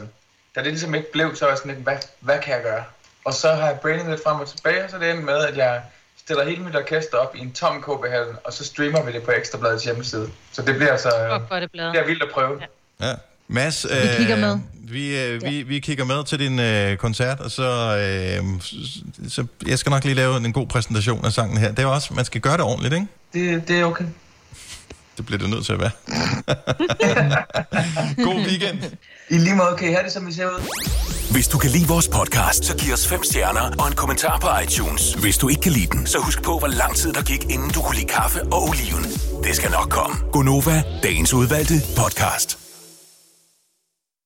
da det ligesom ikke blev, så var jeg sådan lidt, hvad, hvad kan jeg gøre? Og så har jeg brainet lidt frem og tilbage, og så er det endt med, at jeg stiller hele mit orkester op i en tom KB-hallen, og så streamer vi det på Ekstrabladets hjemmeside. Så det bliver altså øh, er det bliver vildt at prøve. Ja. Ja. Mads, Vi kigger med. Vi, øh, vi, vi kigger med til din øh, koncert, og så, øh, så jeg skal nok lige lave en god præsentation af sangen her. Det er også, man skal gøre det ordentligt, ikke? Det, det er okay. Det bliver det nødt til at være. god weekend. I lige måde kan I have det, som I ser ud. Hvis du kan lide vores podcast, så giv os fem stjerner og en kommentar på iTunes. Hvis du ikke kan lide den, så husk på, hvor lang tid der gik, inden du kunne lide kaffe og oliven. Det skal nok komme. Gonova, dagens udvalgte podcast.